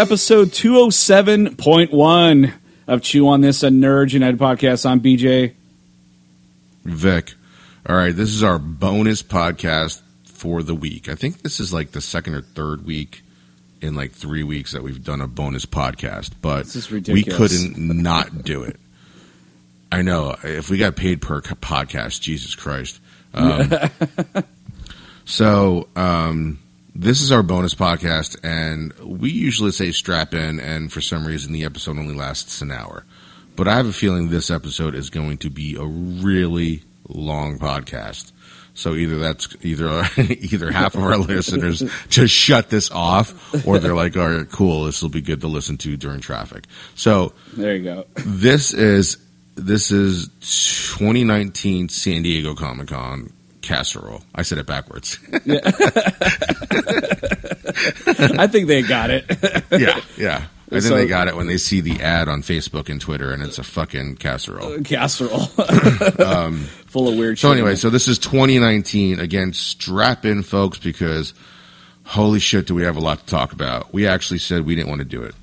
Welcome to episode 207.1 of Chew on This, a Nerd United podcast. I'm BJ. Vic. All right, this is our bonus podcast for the week. I think this is like the second or third week in like three weeks that we've done a bonus podcast, but This is we couldn't not do it. I know if we got paid per podcast, Jesus Christ. Um, so um, this is our bonus podcast, and we usually say strap in, and for some reason the episode only lasts an hour. But I have a feeling this episode is going to be a really long podcast. So either that's either either half of our listeners just shut this off, or they're like, "All right, cool, this will be good to listen to during traffic." So There you go. this is this is 2019 San Diego Comic Con casserole. I said it backwards. I think they got it. yeah, yeah. I think So- they got it when they see the ad on Facebook and Twitter, and it's a fucking casserole. Casserole. Full of weird Um, So shit. anyway, so this is 2019. Again, strap in, folks, because holy shit, do we have a lot to talk about? We actually said we didn't want to do it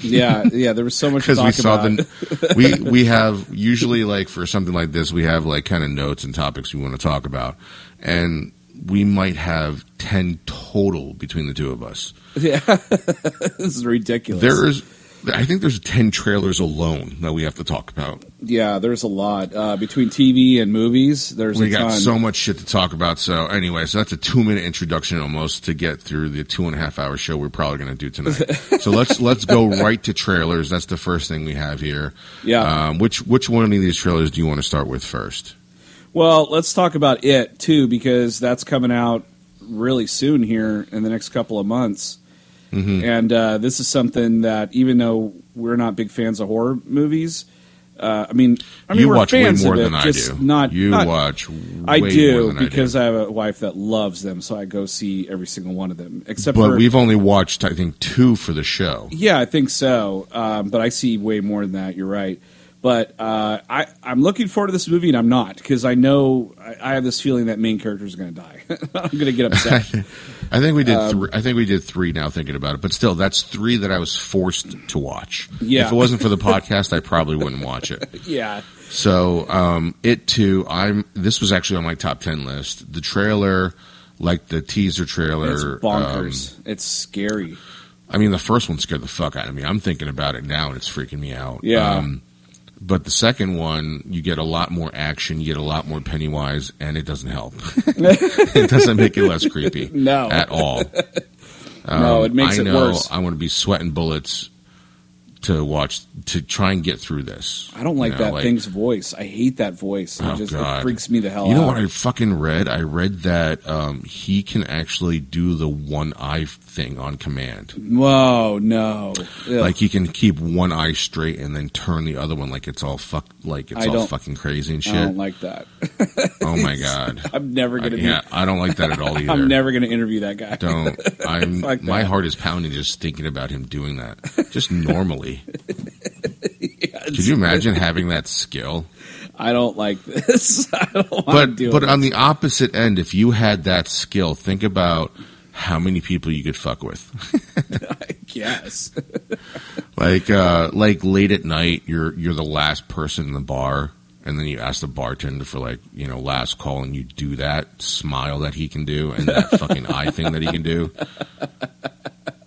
yeah, yeah, there was so much because we saw about. the we we have usually like for something like this we have like kind of notes and topics we want to talk about, and we might have 10 total between the two of us. yeah. this is ridiculous. There is. I think there's 10 trailers alone that we have to talk about. yeah, there's a lot. Uh, between TV and movies, there's We got ton. so much shit to talk about. So anyway, so that's a two minute introduction almost to get through the two and a half hour show we're probably going to do tonight. so let's let's go right to trailers. That's the first thing we have here. Yeah. Um, which which one of these trailers do you want to start with first? Well, let's talk about it too, because that's coming out really soon here in the next couple of months. Mm-hmm. And uh, this is something that, even though we're not big fans of horror movies, uh, I mean, I mean, you we're watch way fans more of it, than I just do. Not you not- watch. I do more than because I I, have a wife that loves them, so I go see every single one of them. Except But for we've only watched I think two for the show. Yeah, I think so. Um, but I see way more than that. You're right. But uh, I, I'm looking forward to this movie, and I'm not because I know I, I have this feeling that main character is going to die. I'm going to get upset. I think we did. Um, three, I think we did three. Now thinking about it, but still, that's three that I was forced to watch. Yeah. If it wasn't for the podcast, I probably wouldn't watch it. yeah, So, um, it too. I'm. This was actually on my top ten list. The trailer, like the teaser trailer, it's um, bonkers. it's scary. I mean, the first one scared the fuck out of me. I'm thinking about it now, and it's freaking me out. Yeah. Um, but the second one, you get a lot more action, you get a lot more Pennywise, and it doesn't help. it doesn't make it less creepy. No. At all. no, it um, makes I it know worse. I want to be sweating bullets to watch to try and get through this. I don't like You know, that thing's voice. I hate that voice. It Oh, just God. it freaks me the hell You know out. what I fucking read? I read that um, he can actually do the one eye thing on command. Whoa, no. Ugh. Like he can keep one eye straight and then turn the other one like it's all fuck like it's I all fucking crazy and I shit. don't like that. oh my god. I'm never going to yeah, I don't like that at all either. I'm never going to interview that guy. don't. I'm my heart is pounding just thinking about him doing that. Just normally. Could you imagine having that skill? I don't like this. I don't want to But but on the opposite end, if you had that skill, think about how many people you could fuck with. I guess. like uh like late at night, you're you're the last person in the bar and then you ask the bartender for like, you know, last call and you do that smile that he can do and that fucking eye thing that he can do.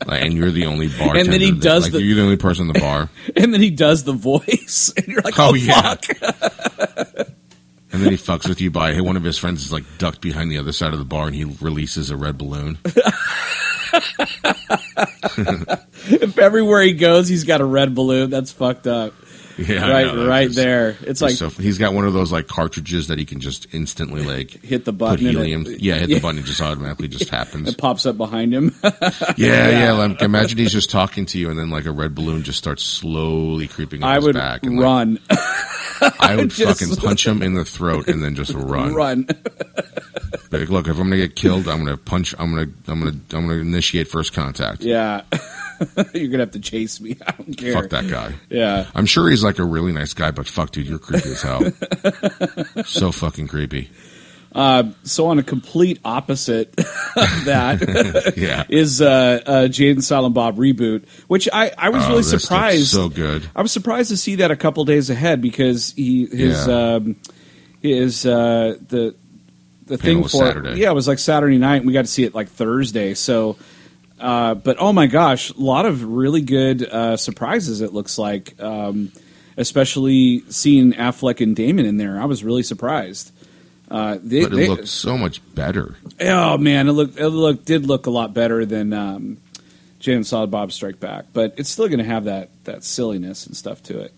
Like, and you're the only bartender. And then he that- does like, the- you're the only person in the bar. and then he does the voice, and you're like, Oh, "Oh, yeah. And then he fucks with you by hey, one of his friends is like ducked behind the other side of the bar and he releases a red balloon. If everywhere he goes, he's got a red balloon, that's fucked up. Yeah, right, know, right just- there. It's like so he's got one of those like cartridges that he can just instantly like hit the button, and helium. it, yeah, hit yeah. the button. It just automatically just happens. it pops up behind him. Yeah, yeah. Like, imagine he's just talking to you, and then like a red balloon just starts slowly creeping up I his would back. And, like, run, I would just- fucking punch him in the throat and then just run. run. Like, look, if I'm gonna get killed, I'm gonna punch. I'm gonna. I'm gonna. I'm gonna initiate first contact. Yeah, you're gonna have to chase me. I don't care. Fuck that guy. Yeah, I'm sure he's like a really nice guy, but fuck, dude, you're creepy as hell. so fucking creepy. Uh, so on a complete opposite of that Yeah. is uh, uh, Jay and Silent Bob reboot, which I, I was Oh, really surprised. so good. I was surprised to see that a couple days ahead because he his Yeah. um, his uh, the the Panel thing was for Saturday. yeah it was like Saturday night and we got to see it like Thursday so uh, but oh my gosh a lot of really good uh, surprises it looks like um, especially seeing Affleck and Damon in there I was really surprised uh, they, But it they- looked so much better. oh man it looked it looked did look a lot better than um, Jay and Silent Bob Strike Back but it's still going to have that that silliness and stuff to it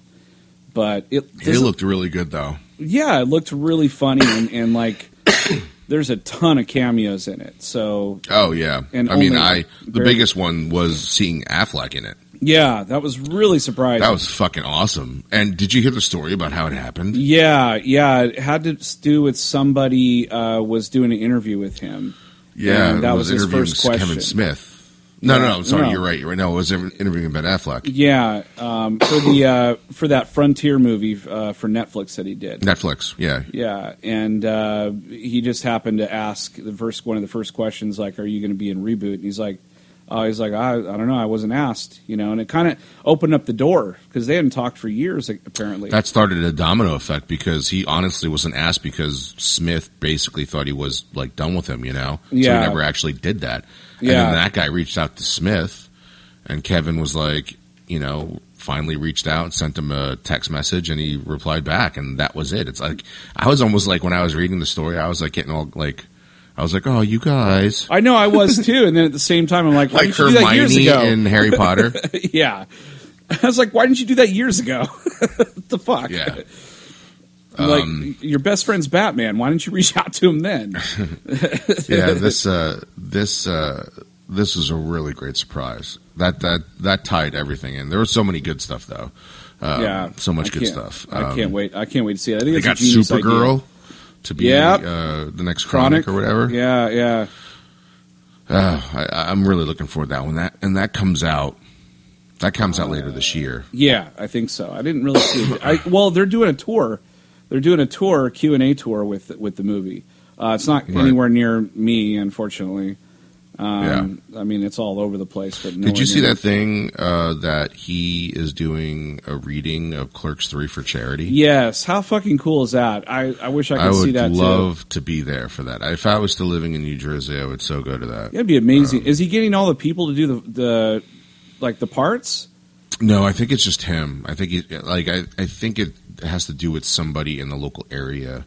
but it It looked really good though. yeah, it looked really funny and, and like there's a ton of cameos in it. So Oh yeah. And I mean, I the very- biggest one was seeing Affleck in it. yeah, that was really surprising. That was fucking awesome. And did you hear the story about how it happened? yeah, yeah. It had to do with somebody uh, was doing an interview with him. Yeah, that it was his interviewing first question. Kevin Smith. No, no, no. Sorry, no. you're right. You're right. No, it was interviewing Ben Affleck. Yeah, um, for the uh, for that Frontier movie uh, for Netflix that he did. Netflix. Yeah, Yeah, and uh, he just happened to ask the first one of the first questions, like, "Are you going to be in reboot?" And he's like, "Oh, he's like, I, I don't know, I wasn't asked," you know. And it kind of opened up the door because they hadn't talked for years, apparently. that started a domino effect because he honestly wasn't asked because Smith basically thought he was like done with him. You know, yeah. so he never actually did that. And Yeah. then that guy reached out to Smith, and Kevin was like, you know, finally reached out, sent him a text message, and he replied back, and that was it. It's like I was almost like when I was reading the story, I was like getting all like. I was like, "Oh, you guys, I know I was too, and then at the same time, I'm like, "Why like didn't you do that years ago?" in Harry Potter." yeah, I was like, "Why didn't you do that years ago?" what the fuck? Yeah. like Um, your best friend's Batman. Why didn't you reach out to him then? yeah, this uh, this uh, this was a really great surprise. That that that tied everything in. There was so many good stuff though. Um, yeah, so much I good stuff. I Um, can't wait. I can't wait to see it. I think They it's got Supergirl idea. To be Yep. uh, the next Chronic, or whatever. Yeah, yeah. Uh, I, I'm really looking forward to that one. That and that comes out. That comes out later this year. Yeah, I think so. I didn't really see it. I, well, they're doing a tour. They're doing a tour, Q and A tour with with the movie. Uh, it's not Right. anywhere near me, unfortunately. Um, I mean, it's all over the place. But Did you see that thing uh, that he is doing a reading of Clerks Three for charity? Yes. How fucking cool is that? I, I wish I could I see would that too. love to be there for that. If I was still living in New Jersey, I would so go to that. It'd be amazing. Um, is he getting all the people to do the the like the parts? No, I think it's just him. I think he, like I, I think it has to do with somebody in the local area,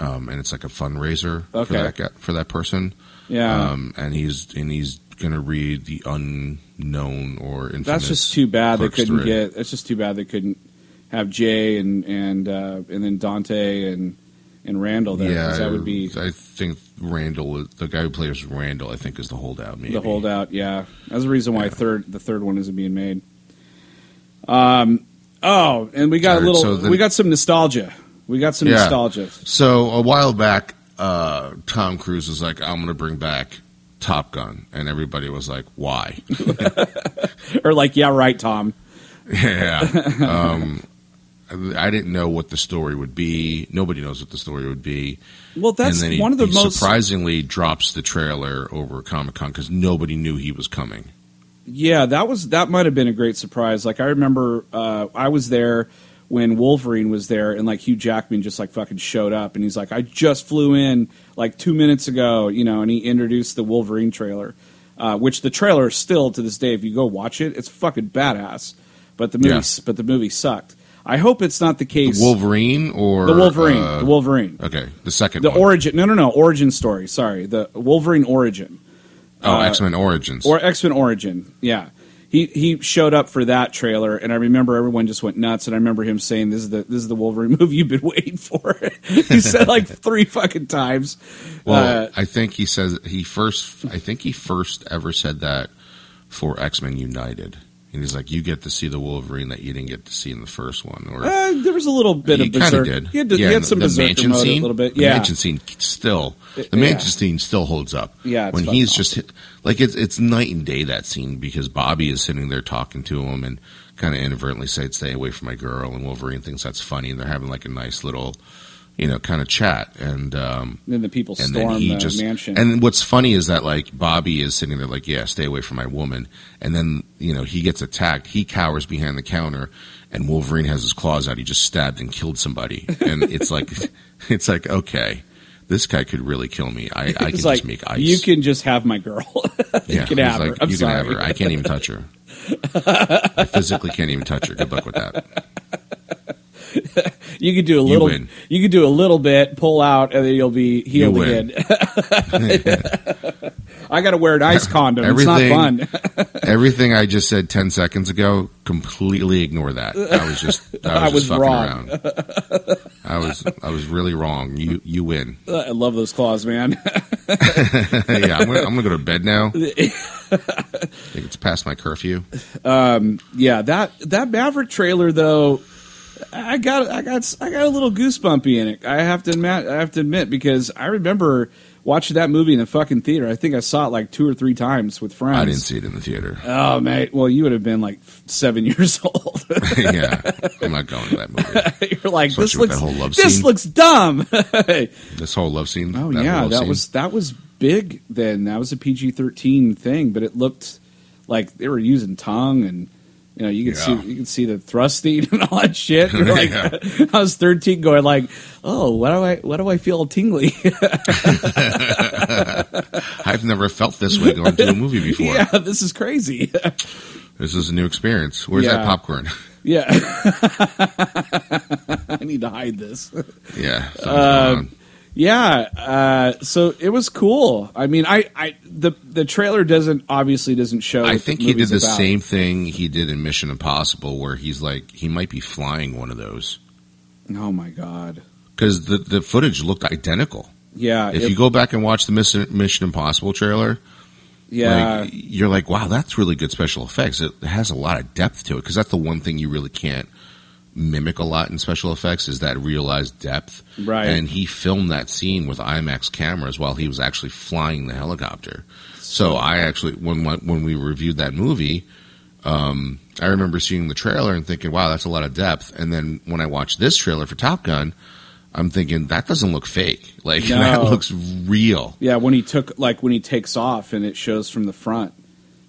um, and it's like a fundraiser for that for that person. Yeah. Um, and he's and he's gonna read the unknown or infamous. That's just too bad they couldn't three. get. It's just too bad they couldn't have Jay and and uh, and then Dante and and Randall there. Yeah, that would be I think Randall, the guy who plays Randall, I think is the holdout. Maybe the holdout. Yeah, that's the reason why Yeah. third the third one isn't being made. Um. Oh, and we got a little. so then- we got some nostalgia. We got some Yeah. nostalgia. So a while back, uh, Tom Cruise was like, "I'm going to bring back Top Gun," and everybody was like, "Why?" Or like, yeah, right, Tom. yeah. Um, I didn't know what the story would be. Nobody knows what the story would be. Well, that's he, one of the he most. surprisingly drops the trailer over Comic Con because nobody knew he was coming. Yeah, that was that might have been a great surprise. Like I remember, uh, I was there when Wolverine was there, and like Hugh Jackman just like fucking showed up, and he's like, "I just flew in like two minutes ago," you know, and he introduced the Wolverine trailer, uh, which the trailer still to this day, if you go watch it, it's fucking badass. But the movie, Yeah. but the movie sucked. I hope it's not the case. The Wolverine or The Wolverine, uh, the Wolverine, Okay, the second the one. origin. No, no, no, origin story. Sorry, the Wolverine origin. oh, uh, X Men Origins. or X Men Origin. Yeah, he he showed up for that trailer, and I remember everyone just went nuts. And I remember him saying, "This is the this is the Wolverine movie you've been waiting for." he said like three fucking times. well, Uh, I think he says he first. I think he first ever said that for X Men United, and he's like, "You get to see the Wolverine that you didn't get to see in the first one." Or uh, there was a little bit he of kind of berserk. did. He had, to- yeah, had some the mansion mode scene, a little bit. The Yeah, mansion scene still. The Yeah. mansion scene still holds up. Yeah, it's when he's just hit, like it's it's night and day that scene because Bobby is sitting there talking to him and kind of inadvertently said, "Stay away from my girl," and Wolverine thinks that's funny, and they're having like a nice little you know, kind of chat. And um, then the people and storm then he the just mansion. and what's funny is that like Bobby is sitting there like, yeah, stay away from my woman. And then you know he gets attacked. He cowers behind the counter, and Wolverine has his claws out. He just stabbed and killed somebody. And it's like, it's like okay. This guy could really kill me. I, I can it's just make ice. you can just have my girl. you Yeah, can have her. I'm you sorry. can have her. I can't even touch her. I physically can't even touch her. Good luck with that. You could do a little. win. You could do a little bit, pull out, and then you'll be healed win. again. I got to wear an ice condom. It's not Everything- fun. Everything I just said ten seconds ago, completely ignore that. I was just, I was, I was just fucking wrong. around. I was, I was really wrong. You, you win. I love those claws, man. yeah, I'm gonna, I'm gonna go to bed now. I think it's past my curfew. Um, yeah, that that Maverick trailer though, I got I got I got a little goosebumpy in it. I have to admit, I have to admit because I remember watching that movie in the fucking theater. I think I saw it like two or three times with friends. I didn't see it in the theater. Oh mate, well you would have been like seven years old. yeah, I'm not going to that movie. You're like Especially this looks this scene. looks dumb. This whole love scene. Oh that yeah, that scene. was that was big then. That was a PG thirteen thing, but it looked like they were using tongue and you know you can Yeah. see you can see the thrusting and all that shit. You're like Yeah. I was thirteen, going like, oh, what do I what do I feel tingly? I've never felt this way going to a movie before. yeah, this is crazy. This is a new experience. Where's that popcorn? yeah, I need to hide this. yeah. something's Uh, going on. Yeah, uh, so it was cool. I mean, I, I the the trailer doesn't obviously doesn't show. I think he did the about. same thing he did in Mission Impossible, where he's like he might be flying one of those Oh my god! because the the footage looked identical. Yeah, If it- you go back and watch the Mission, Mission Impossible trailer, yeah, like, you're like, wow, that's really good special effects. It has a lot of depth to it because that's the one thing you really can't mimic a lot in special effects is that realized depth. Right. And he filmed that scene with IMAX cameras while he was actually flying the helicopter. So I actually, when when we reviewed that movie, um, I remember seeing the trailer and thinking, wow, that's a lot of depth. And then when I watched this trailer for Top Gun, I'm thinking that doesn't look fake. Like No. that looks real. yeah. When he took like when he takes off and it shows from the front,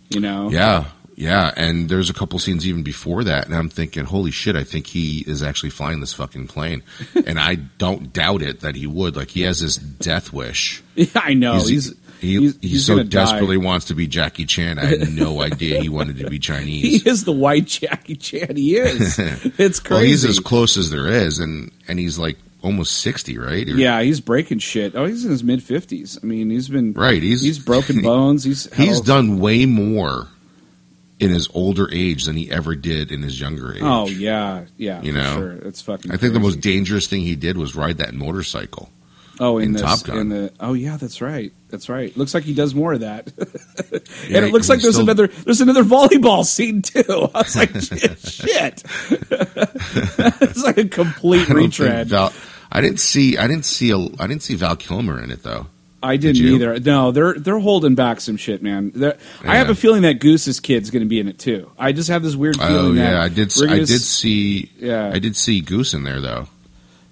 you know. Yeah, yeah, and there's a couple scenes even before that, and I'm thinking, holy shit, I think he is actually flying this fucking plane, and I don't doubt it that he would. Like he has this death wish. Yeah, I know. He's he, he's, he he's so gonna die. desperately wants to be Jackie Chan. I had no idea he wanted to be Chinese. He is the white Jackie Chan. He is. It's crazy. well, he's as close as there is, and and he's like almost sixty, right? Or- yeah, he's breaking shit. Oh, he's in his mid fifties. I mean, he's been right. He's he's broken bones. He's He's done way more in his older age than he ever did in his younger age. Oh yeah, yeah. You for know? sure. it's fucking. I think the most dangerous thing he did was ride that motorcycle. Oh, in, in this, Top Gun. In the oh yeah, that's right. That's right. Looks like he does more of that. Yeah, and it looks like there's still- another there's another volleyball scene too. I was like, shit. it's like a complete retread. Val, I didn't see. I didn't see. A, I didn't see Val Kilmer in it though. I didn't you? either. No, they're they're holding back some shit, man. They're- I have a feeling that Goose's kid's going to be in it too. I just have this weird feeling Oh that yeah, I did. I did see. Yeah. I did see Goose in there though.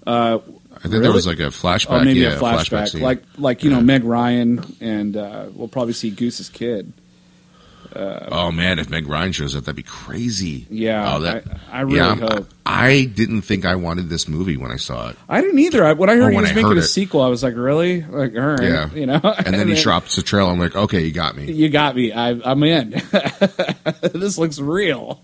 Uh, I think Really? there was like a flashback. or maybe yeah, a flashback, scene. like like you know Meg Ryan, and uh, we'll probably see Goose's kid. Uh, oh man, if Meg Ryan shows up, that'd be crazy. Yeah, oh, that, I, I really yeah, hope. I didn't think I wanted this movie when I saw it, I didn't either. I, when I heard Oh, he when was I making a it. sequel, I was like, really? Like, all right, Yeah. you know. and then he drops the trail. I'm like, okay, you got me. You got me. I, I'm in. this looks real.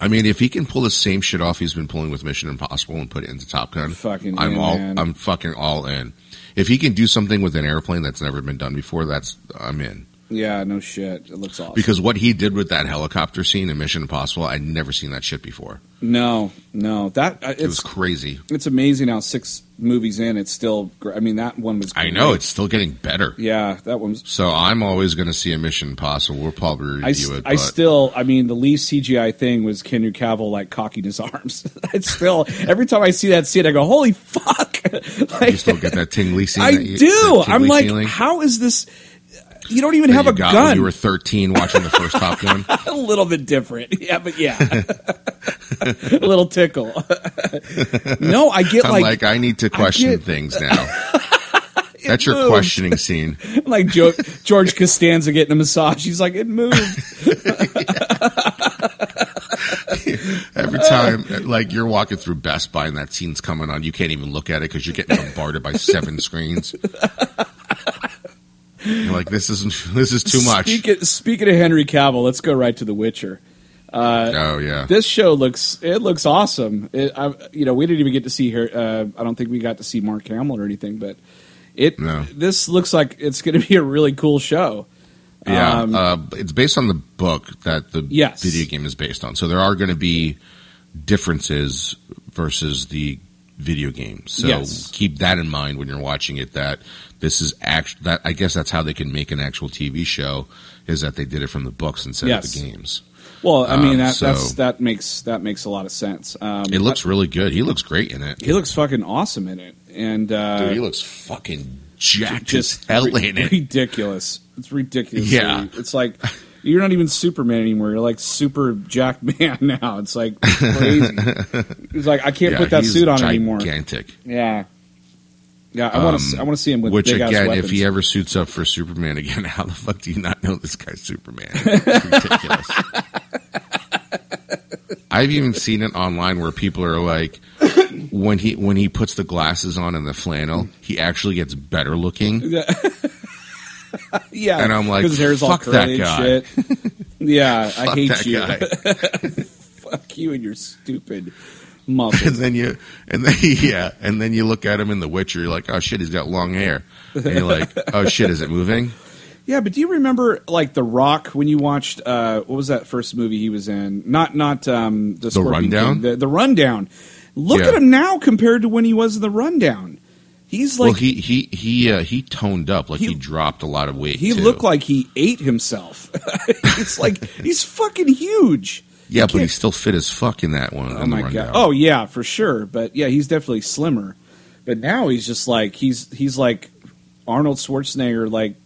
I mean, if he can pull the same shit off he's been pulling with Mission Impossible and put it into Top Gun, Fucking I'm in, all man. I'm fucking all in. If he can do something with an airplane that's never been done before, that's I'm in. Yeah, no shit. It looks awesome. Because what he did with that helicopter scene in Mission Impossible, I'd never seen that shit before. no, no, that uh, It was crazy. it's amazing how six movies in, it's still. I mean, that one was. I know it's still getting better. Yeah, that one was. So I'm always going to see a Mission Impossible. We'll probably I, review st- it. I But still, I mean, the least CGI thing was Henry Cavill like cocking his arms. I still, every time I see that scene, I go, "Holy fuck!" like, you still get that tingly scene. I that you- do. I'm like, feeling how is this? You don't even have a gun. you were 13 watching the first Top Gun. a little bit different. Yeah, but yeah. a little tickle. no, I get I'm like, like, I need to question get- things now. That's your moved. questioning scene. like jo- George Costanza getting a massage. He's like, it moved. Every time, like you're walking through Best Buy and that scene's coming on, you can't even look at it because you're getting bombarded by seven screens. You're like, this isn't this is too much. Speaking, speaking of Henry Cavill, let's go right to The Witcher. oh yeah, This show looks it looks awesome. It, I, you know, we didn't even get to see her. Uh, I don't think we got to see Mark Hamill or anything, but it No. this looks like it's going to be a really cool show. yeah. Um, uh, it's based on the book that the Yes. video game is based on, so there are going to be differences versus the video game. So Yes. keep that in mind when you're watching it. That this is act that I guess that's how they can make an actual TV show is that they did it from the books instead Yes. of the games. Well, I mean Um, that so- that's that makes that makes a lot of sense. Um, It looks really good. He looks great in it. he looks fucking awesome in it, and uh, Dude, he looks fucking jacked just hell ri- in it. ridiculous. It's ridiculous. Yeah. it's like you're not even Superman anymore. You're like Super Jack Man now. It's like crazy. it's like I can't Yeah, put that suit on anymore. Gigantic. Yeah, yeah. I want to. I want to see him with Um, Which big again, if he ever suits up for Superman again, how the fuck do you not know this guy's Superman? It's ridiculous. I've even seen it online where people are like, when he when he puts the glasses on and the flannel, he actually gets better looking. yeah, and I'm like, his hair's all fuck that guy. Shit. Yeah, I hate that you. guy. Fuck you and your stupid and then you and then yeah, and then you look at him in The Witcher, you're like, oh shit, he's got long hair, and you're like, oh shit, is it moving? Yeah, but do you remember like The Rock when you watched uh, what was that first movie he was in? Not not um, the, Scorpion Rundown? King, the, the Rundown. Look Yeah. at him now compared to when he was in the Rundown. He's like well, he he he uh, he toned up, like he, He- dropped a lot of weight. he too. looked like he ate himself. it's like he's fucking huge. Yeah, but he's still fit as fuck in that one. Oh my god! Oh yeah, for sure. But yeah, he's definitely slimmer. But now he's just like he's he's like Arnold Schwarzenegger, like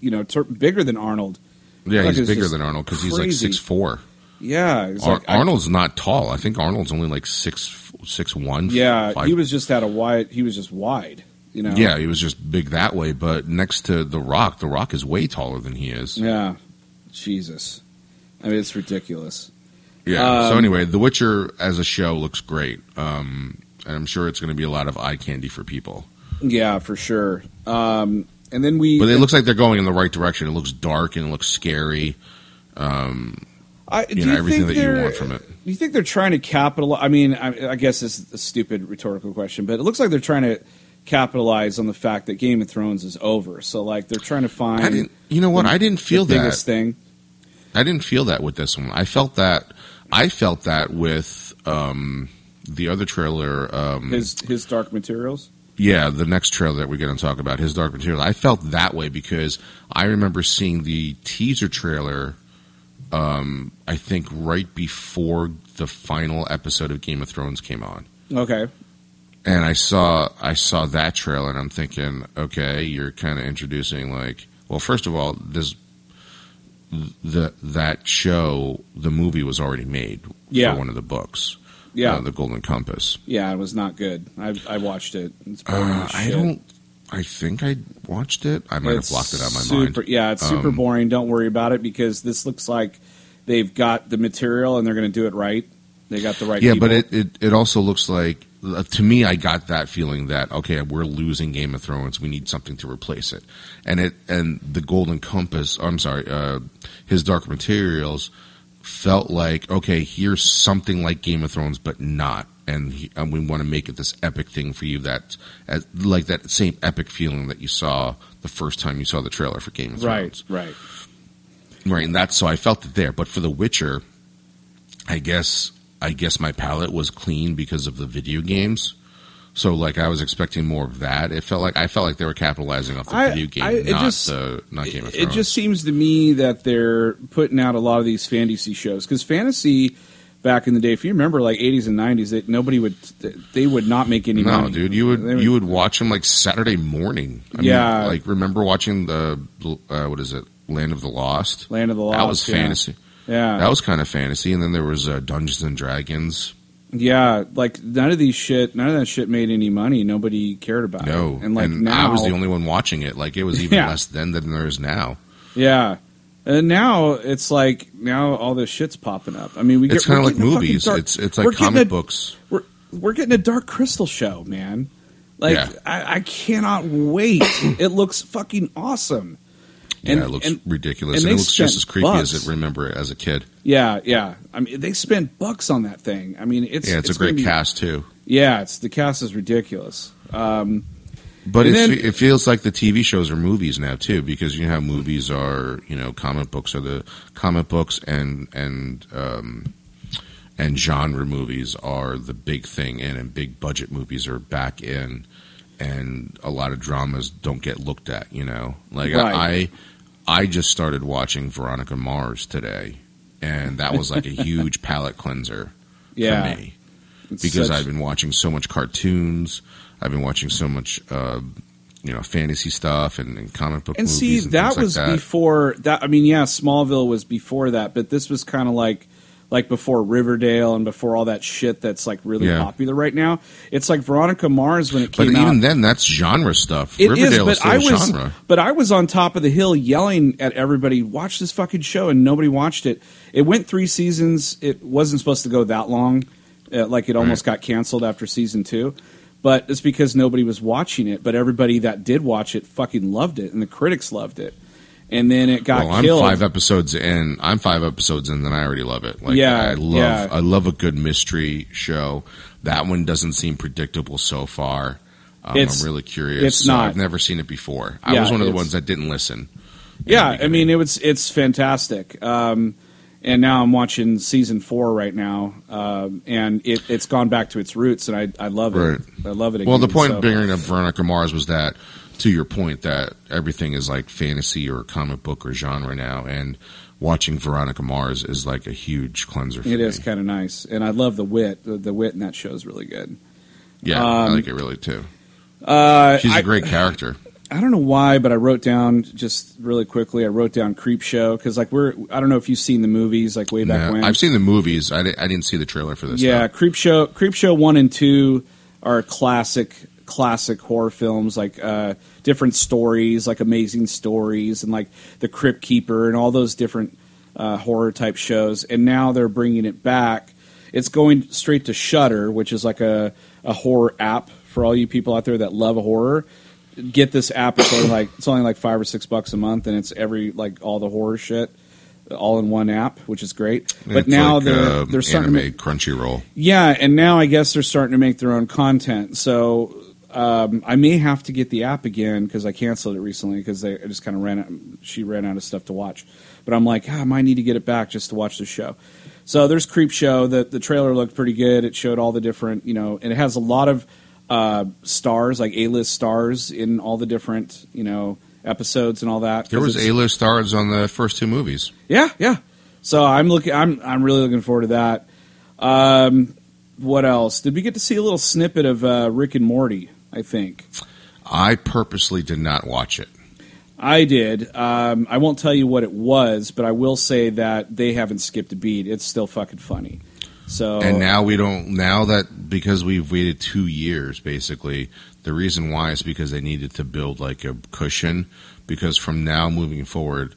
you know, ter- bigger than Arnold. yeah, like he's bigger than Arnold because he's like six four. Yeah, he's Ar- like, I- Arnold's not tall. I think Arnold's only like six six one. yeah, five- he was just at a wide. He was just wide. You know. Yeah, he was just big that way. But next to The Rock, The Rock is way taller than he is. Yeah. Jesus. I mean, it's ridiculous. Yeah. so Um, anyway, The Witcher as a show looks great. Um, and I'm sure it's going to be a lot of eye candy for people. Yeah, for sure. Um, and then we. But it looks like they're going in the right direction. It looks dark and it looks scary. I, do You know, everything think that you they're- want from it. Do you think they're trying to capitalize? I mean, I, I guess it's a stupid rhetorical question, but it looks like they're trying to capitalize on the fact that Game of Thrones is over. So, like, they're trying to find. I didn't. You know what? I didn't feel the that. thing. I didn't feel that with this one. I felt that. I felt that with um, the other trailer. Um, His his Dark Materials. Yeah, the next trailer that we're going to talk about, his Dark Materials. I felt that way because I remember seeing the teaser trailer. Um, I think right before the final episode of Game of Thrones came on, Okay. and I saw I saw that trailer, and I'm thinking, okay, you're kind of introducing like, well, first of all, this the that show, the movie was already made Yeah. for one of the books, Yeah. uh, the Golden Compass. Yeah, it was not good. I I watched it. It's Uh, I don't. I think I watched it. I might It's have blocked it out of my super, mind. Yeah, it's super Um, boring. Don't worry about it because this looks like they've got the material and they're going to do it right. They got the right. Yeah, people. but it, it it also looks like to me I got that feeling that okay we're losing Game of Thrones we need something to replace it and it and the Golden Compass I'm sorry uh, his Dark Materials felt like okay here's something like Game of Thrones but not and, he, and we want to make it this epic thing for you that as, like that same epic feeling that you saw the first time you saw the trailer for Game of Thrones. right, right. right and that's so I felt it there but for The Witcher I guess I guess my palate was clean because of the video games. So like I was expecting more of that. It felt like I felt like they were capitalizing off the I- video game, I- it not just- the not Game of Thrones. It just seems to me that they're putting out a lot of these fantasy shows because fantasy back in the day, if you remember, like eighties and nineties, that nobody would they would not make any no, money. No, dude, you would They you would watch them like Saturday morning. I Yeah. mean, like remember watching the uh, what is it, Land of the Lost? Land of the Lost. that was yeah. fantasy. Yeah, That was kind of fantasy, and then there was uh, Dungeons and Dragons. yeah. Like none of these shit, none of that shit made any money. Nobody cared about it. No, it. And like and now, I was the only one watching it. Like it was even Yeah. less then than there is now. yeah. And now it's like now all this shit's popping up. I mean, we It's get, kind of like getting a fucking movies. dark- it's it's like comic a- books. We're we're getting a Dark Crystal show, man. Like Yeah. I, I cannot wait. it looks fucking awesome. Yeah, it looks and- ridiculous, and and, it looks just as creepy as it remember as a kid. Yeah, yeah. I mean, they spent bucks on that thing. I mean, it's Yeah, it's, a great be- cast too. Yeah, it's the cast is ridiculous. Um, But And it, then- it feels like the TV shows are movies now too, because you know how movies are. You know, comic books are the comic books, and and um, and genre movies are the big thing, in, and big budget movies are back in, and a lot of dramas don't get looked at. You know, like Right. I I just started watching Veronica Mars today, and that was like a huge palate cleanser yeah, for me it's because such- I've been watching so much cartoons. I've been watching so much, uh, you know, fantasy stuff and, and comic book and see and that was like that. before that. I mean, yeah, Smallville was before that, but this was kind of like like before Riverdale and before all that shit that's like really Yeah. popular right now. It's like Veronica Mars when it came out. But even out. then, that's genre stuff. It is, Riverdale but still I was, genre. but I was on top of the hill yelling at everybody, "Watch this fucking show!" and nobody watched it. It went three seasons. It wasn't supposed to go that long. Uh, like it almost got canceled after season two, but it's because nobody was watching it. But everybody that did watch it fucking loved it, and the critics loved it. And then it got Well, I'm killed. five episodes in. I'm five episodes in, and I already love it. Like, Yeah, I love, yeah. I love a good mystery show. That one doesn't seem predictable so far. Um, It's- I'm really curious. it's So not. I've never seen it before. I was one of the ones that didn't listen. Yeah, I mean it was it's fantastic. Um, and now I'm watching season four right now, um, and it, it's gone back to its roots, and I, I love it. Right. I love it. Again, Well, the point so- of bringing up Veronica Mars was that, to your point, that everything is like fantasy or comic book or genre now, and watching Veronica Mars is like a huge cleanser. For It is kind of nice, and I love the wit. The, the wit in that show is really good. Yeah, I um, like it really too. Uh, She's I, a great character. I don't know why, but I wrote down just really quickly. I wrote down Creep Show because like we're. I don't know if you've seen the movies like way back when. I've seen the movies. I, di- I didn't see the trailer for this. yeah, though. Creep Show. Creep Show one and two are classic classic horror films like uh, different stories like amazing stories and like the crypt keeper and all those different uh, horror type shows and now they're bringing it back it's going straight to Shudder which is like a, a horror app for all you people out there that love horror get this app it's only like it's only like five or six bucks a month and it's every like all the horror shit all in one app which is great but now like, they're uh, they're starting to make, Crunchyroll. yeah, and now I guess they're starting to make their own content. So um, I may have to get the app again because I canceled it recently because I just kind of ran out. She ran out of stuff to watch, but I'm like, ah, I might need to get it back just to watch the show. So there's Creep Show. The the trailer looked pretty good. It showed all the different, you know, and it has a lot of uh, stars, like A list stars, in all the different, you know, episodes and all that. There was A-list stars on the first two movies. yeah, yeah. So I'm looking. I'm I'm really looking forward to that. Um, what else? Did we get to see a little snippet of uh, Rick and Morty? I think I purposely did not watch it. I did. Um, I won't tell you what it was, but I will say that they haven't skipped a beat. It's still fucking funny. So And now we don't. Now that because we've waited two years, basically, the reason why is because they needed to build like a cushion. Because from now moving forward,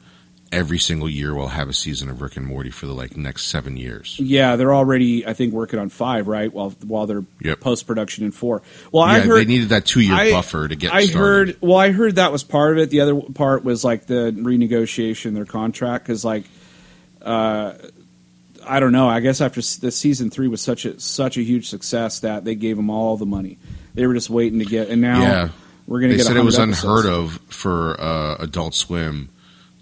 every single year we'll have a season of Rick and Morty for the like next seven years. yeah, they're already I think working on five right while while they're Yep. post production in four. Well, I heard they needed that two year buffer to get. I started. heard. Well, I heard that was part of it. The other part was like the renegotiation their contract because, like, uh, I don't know. I guess after the season three was such a such a huge success that they gave them all the money. They were just waiting to get, and now Yeah. we're going to get. They said it was episodes. unheard of for uh, Adult Swim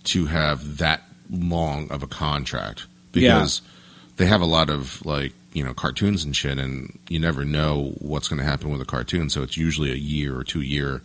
to have that long of a contract because they have a lot of like you know cartoons and shit, and you never know what's going to happen with a cartoon. So it's usually a year or two year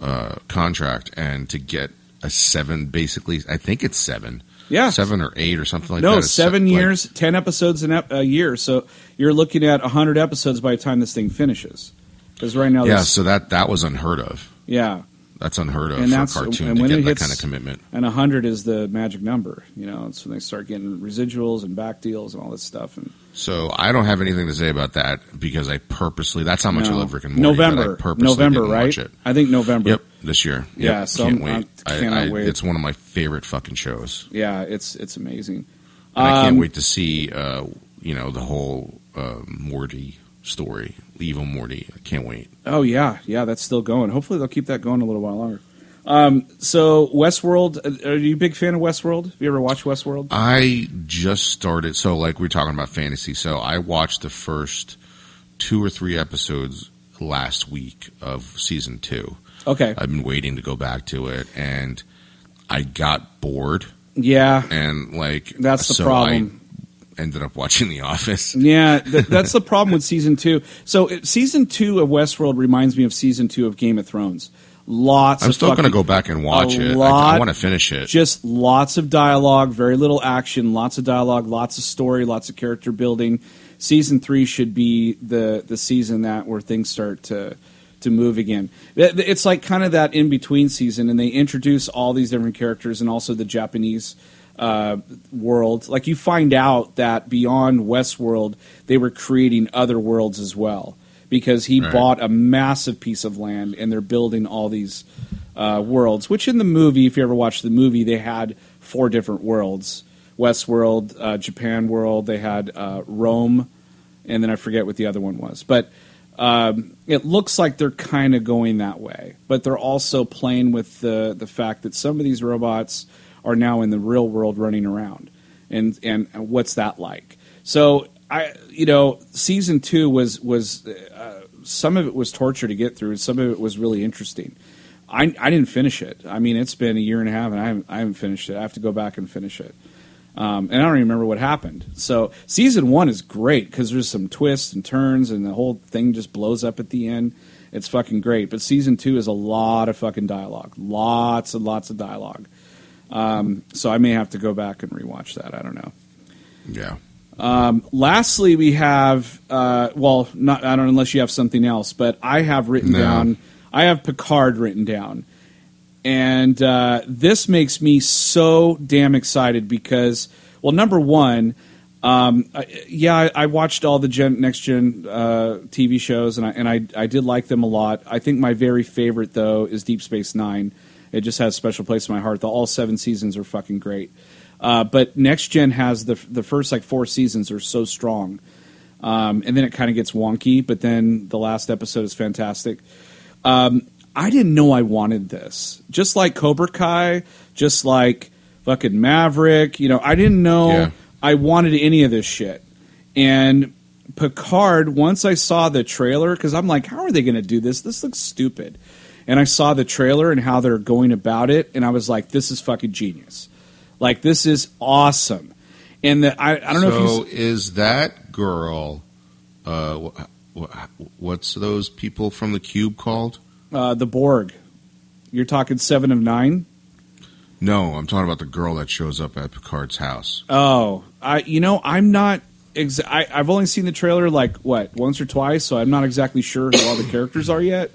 uh, contract, and to get a seven, basically, I think it's seven, Yeah, seven or eight or something like no, that. Se- seven like- years, ten episodes in ep- a year. So you're looking at hundred episodes by the time this thing finishes. Because right now, yeah, so that that was unheard of. Yeah. That's unheard of And for a cartoon and to get that hits- kind of commitment. and 100 is the magic number. You know, it's when they start getting residuals and back deals and all this stuff. And So I don't have anything to say about that because I purposely. That's how much I love Rick and Morty. November, I purposely November, right? Watch it. I think November. Yep, this year. Yep, Yeah, so can't I'm- wait. I cannot wait. It's one of my favorite fucking shows. Yeah, it's it's amazing. And I can't Um, wait to see, uh, you know, the whole uh, Morty story, evil Morty. I can't wait. Oh yeah, yeah, that's still going. Hopefully they'll keep that going a little while longer. Um, so Westworld, uh, are you a big fan of Westworld? Have you ever watched Westworld? I just started, so like we're talking about fantasy. So I watched the first two or three episodes last week of season two. Okay, I've been waiting to go back to it, and I got bored, yeah, and like that's the so problem. I ended up watching The Office. Yeah, th- that's the problem with season two. So it, season two of Westworld reminds me of season two of Game of Thrones. Lots. I'm still going to go back and watch it. I, lot- I want to finish it. Just lots of dialogue, very little action, lots of dialogue, lots of story, lots of character building. Season three should be the the season that where things start to to move again. It's like kind of that in between season, and they introduce all these different characters and also the Japanese uh, world. Like you find out that beyond Westworld, they were creating other worlds as well because he Right. bought a massive piece of land and they're building all these uh, worlds. Which in the movie, if you ever watched the movie, they had four different worlds: Westworld, uh, Japan world. They had uh, Rome, and then I forget what the other one was. But um, it looks like they're kind of going that way. But they're also playing with the the fact that some of these robots are now in the real world running around, and and what's that like? So I, you know, season two was was uh, some of it was torture to get through, and some of it was really interesting. I, I didn't finish it. I mean, it's been a year and a half, and I haven't, I haven't finished it. I have to go back and finish it. Um, and I don't even remember what happened. So season one is great because there's some twists and turns, and the whole thing just blows up at the end. It's fucking great. But season two is a lot of fucking dialogue, lots and lots of dialogue. Um, so I may have to go back and rewatch that. I don't know. yeah. Lastly, we have uh, well, not I don't know unless you have something else, but I have written No. down. I have Picard written down, and uh, this makes me so damn excited because, well, number one, um, I, yeah, I, I watched all the gen, next gen uh, TV shows, and I and I, I did like them a lot. I think my very favorite though is Deep Space Nine. It just has a special place in my heart. The all seven seasons are fucking great. Uh, but next gen has the the first like four seasons are so strong, um, and then it kind of gets wonky. But then the last episode is fantastic. Um, I didn't know I wanted this. Just like Cobra Kai, just like fucking Maverick. You know, I didn't know Yeah. I wanted any of this shit. And Picard, once I saw the trailer, because I'm like, how are they going to do this? This looks stupid. And I saw the trailer and how they're going about it, and I was like, this is fucking genius. Like, this is awesome. And the, I, I don't know so if you. is that girl? Uh, wh- wh- what's those people from the cube called? Uh, the Borg. You're talking Seven of Nine? No, I'm talking about the girl that shows up at Picard's house. Oh, I you know I'm not. Ex- I, I've only seen the trailer like what once or twice, so I'm not exactly sure who all the characters are yet.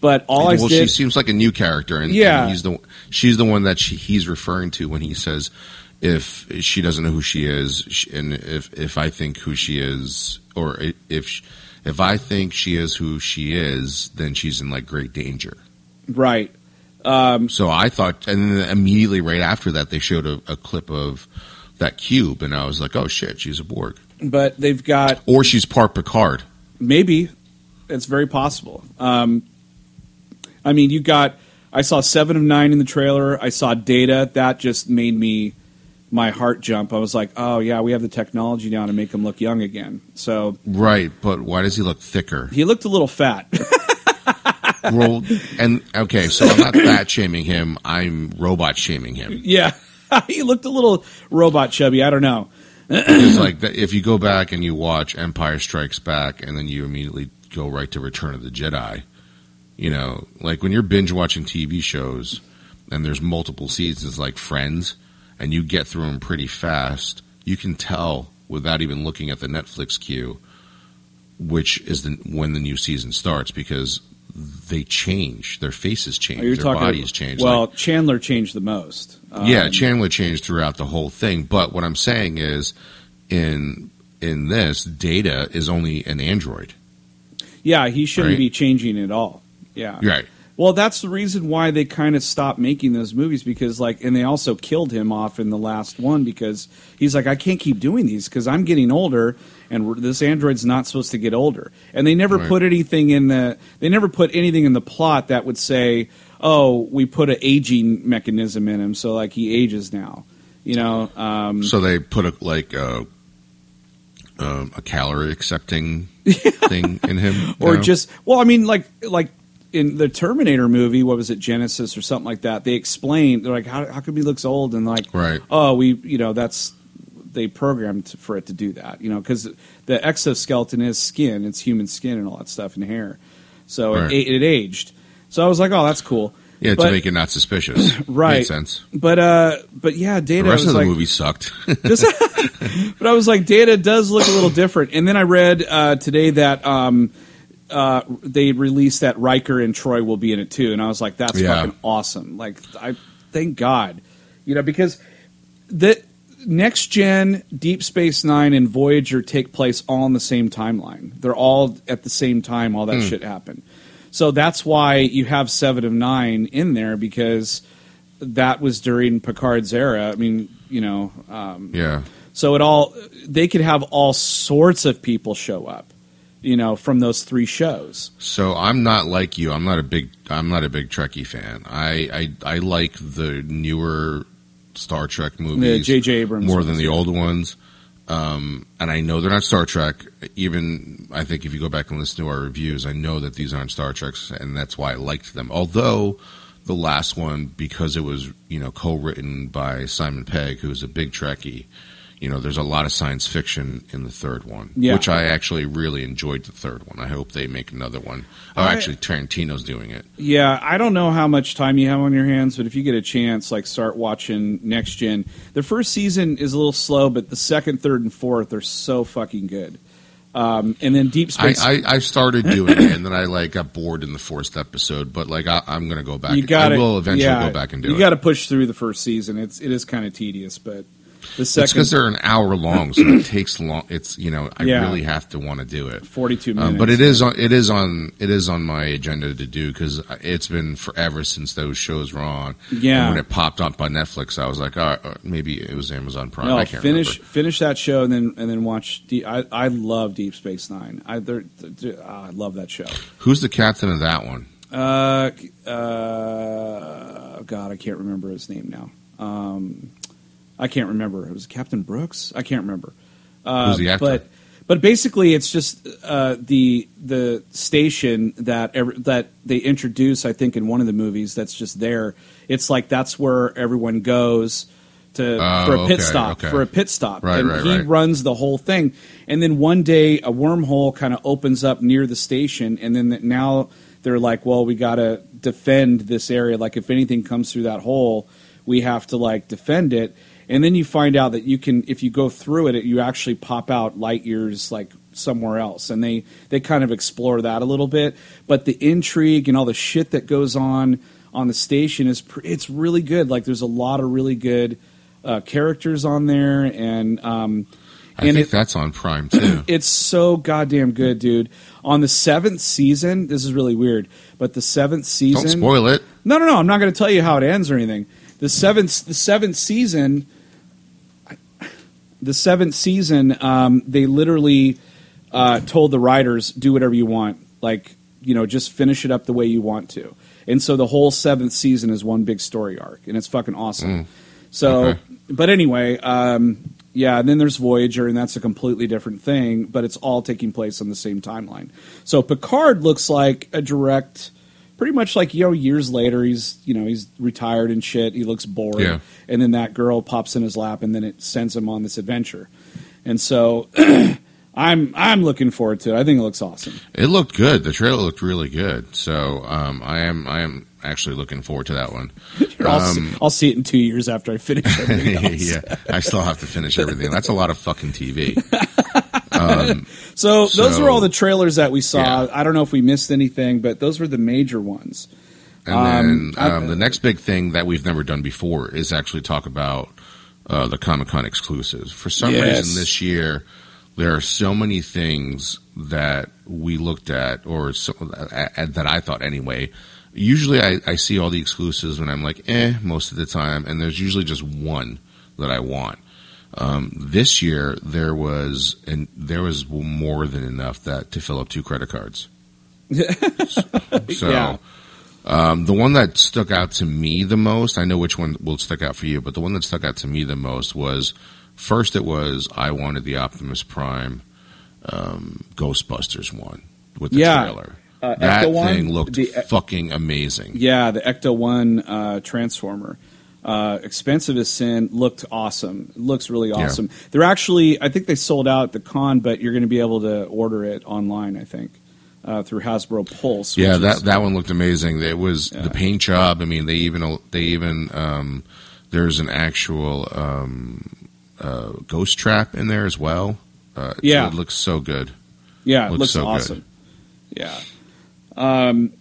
But all I well, did, she seems like a new character, and, Yeah. and he's the she's the one that she, he's referring to when he says, "If she doesn't know who she is, and if if I think who she is, or if if I think she is who she is, then she's in like great danger." right? So I thought, and then immediately right after that, they showed a, a clip of that cube, and I was like, "Oh shit, she's a Borg, But they've got or she's part Picard." maybe it's very possible. Um, I mean, you got. I saw Seven of Nine in the trailer. I saw Data. That just made me my heart jump. I was like, oh yeah, we have the technology now to make him look young again. So Right, but why does he look thicker? he looked a little fat. Well, and okay, so I'm not fat shaming him. I'm robot shaming him. yeah, he looked a little robot chubby. I don't know. it's like if you go back and you watch Empire Strikes Back, and then you immediately go right to Return of the Jedi, you know, like when you're binge watching TV shows and there's multiple seasons, like Friends, and you get through them pretty fast, you can tell without even looking at the Netflix queue which is the when the new season starts because they change. Their faces change. Oh, their talking bodies change. Well, Like, Chandler changed the most. Um, yeah, Chandler changed throughout the whole thing. But what I'm saying is, in in this, Data is only an android. yeah, he shouldn't Right. be changing at all. Yeah, Right. Well, that's the reason why they kind of stopped making those movies because, like, and they also killed him off in the last one because he's like, I can't keep doing these because I'm getting older and this android's not supposed to get older. And they never Right. put anything in the, they never put anything in the plot that would say, oh, we put an aging mechanism in him, so like he ages now. You know, um, So they put a like a um, a calorie accepting thing in him, or just well, I mean, like like in the Terminator movie, what was it, Genisys or something like that? They explained they're like, how how come he looks old? And like, Right. oh, we you know that's they programmed for it to do that, you know, because the exoskeleton is skin, it's human skin and all that stuff and hair, so Right. it, it aged. So I was like, oh, that's cool. yeah, but- to make it not suspicious. Right. Made sense. But uh, but yeah, Data The rest was of the like, movie sucked. but I was like, Data does look a little different. And then I read uh, today that um, uh, they released that Riker and Troi will be in it too, and I was like, that's Yeah. fucking awesome. Like, I thank God, you know, because the next gen, Deep Space Nine, and Voyager take place all in the same timeline. They're all at the same time. All that shit happened. So that's why you have Seven of Nine in there because that was during Picard's era. I mean, you know, um, yeah. so it all they could have all sorts of people show up, you know, from those three shows. So I'm not like you. I'm not a big. I'm not a big Trekkie fan. I I, I like the newer Star Trek movies J.J. Abrams more than the old ones. Um, and I know they're not Star Trek. Even I think if you go back and listen to our reviews, I know that these aren't Star Treks, and that's why I liked them. Although the last one, because it was you know co-written by Simon Pegg, who's a big Trekkie. You know, there's a lot of science fiction in the third one, Yeah. which I actually really enjoyed. The third one. I hope they make another one. Oh, I- actually, Tarantino's doing it. Yeah, I don't know how much time you have on your hands, but if you get a chance, like start watching Next Gen. The first season is a little slow, but the second, third, and fourth are so fucking good. Um, and then Deep Space. I, I started doing it, and then I like got bored in the fourth episode. But like, I, I'm going to go back. you got I will eventually yeah, go back and do you it. You got to push through the first season. It's it is kind of tedious, but the It's second because they're an hour long, so it takes long. It's you know I Yeah. really have to want to do it. forty-two minutes. Um, but it is on it is on it is on my agenda to do because it's been forever since those shows were on. Yeah. And when it popped up on Netflix, I was like, oh, maybe it was Amazon Prime. No, I can't finish remember. finish that show and then and then watch. I I love Deep Space Nine. I they're, they're- ah, I love that show. Who's the captain of that one? Uh, uh, God, I can't remember his name now. Um, I can't remember. It was Captain Brooks. I can't remember. Uh, Who's the actor? But but basically, it's just uh, the the station that every, that they introduce. I think in one of the movies that's just there. It's like that's where everyone goes to Oh, for a pit okay, stop okay. for a pit stop, Right, and right, he right. runs the whole thing. And then one day, a wormhole kind of opens up near the station, and then now they're like, "Well, we got to defend this area. Like, if anything comes through that hole, we have to like defend it." And then you find out that you can, if you go through it, you actually pop out light years like somewhere else, and they they kind of explore that a little bit. But the intrigue and all the shit that goes on on the station is pr- it's really good. Like, there's a lot of really good uh, characters on there, and um, I and think it, that's on Prime too. it's so goddamn good, dude. On the seventh season, this is really weird, but the seventh season. Don't spoil it. No, no, no. I'm not going to tell you how it ends or anything. The seventh, the seventh season, the seventh season, um, they literally uh, told the writers, "Do whatever you want. Like, you know, just finish it up the way you want to." And so the whole seventh season is one big story arc, and it's fucking awesome. So, Okay. but anyway, um, yeah. And then there's Voyager, and that's a completely different thing, but it's all taking place on the same timeline. So Picard looks like a direct pretty much like you know years later he's you know he's retired and shit he looks bored Yeah. and then that girl pops in his lap and then it sends him on this adventure and so i'm i'm looking forward to it i think it looks awesome It looked good. The trailer looked really good. So um, I am I am actually looking forward to that one. I'll, see, I'll see it in two years after i finish everything yeah, I still have to finish everything. That's a lot of fucking TV. Um, So, those So- were all the trailers that we saw. Yeah. I don't know if we missed anything, but those were the major ones. And Um, then um, I- the next big thing that we've never done before is actually talk about uh, the Comic Con exclusives. For some Yes. reason, this year there are so many things that we looked at, or so, uh, uh, that I thought anyway. Usually, I, I see all the exclusives and I'm like, eh, most of the time, and there's usually just one that I want. Um, this year, there was and there was more than enough that to fill up two credit cards. So, Yeah. um, the one that stuck out to me the most, I know which one will stick out for you, but the one that stuck out to me the most was first. It was I wanted the Optimus Prime um, Ghostbusters one with the Yeah. trailer. Uh, that Ecto one, thing looked the- fucking amazing. Yeah, the Ecto One uh, Transformer, uh, expensive as sin, looked awesome. It looks really Yeah. awesome. They're actually, I think they sold out at the con, but you're going to be able to order it online. I think uh, through Hasbro Pulse. Yeah, that is- that one looked amazing. It was Yeah. the paint job. I mean, they even they even um, there's an actual um, uh, ghost trap in there as well. Uh, Yeah. it looks so good. Yeah, it Looks looks so good. awesome. Yeah. Um,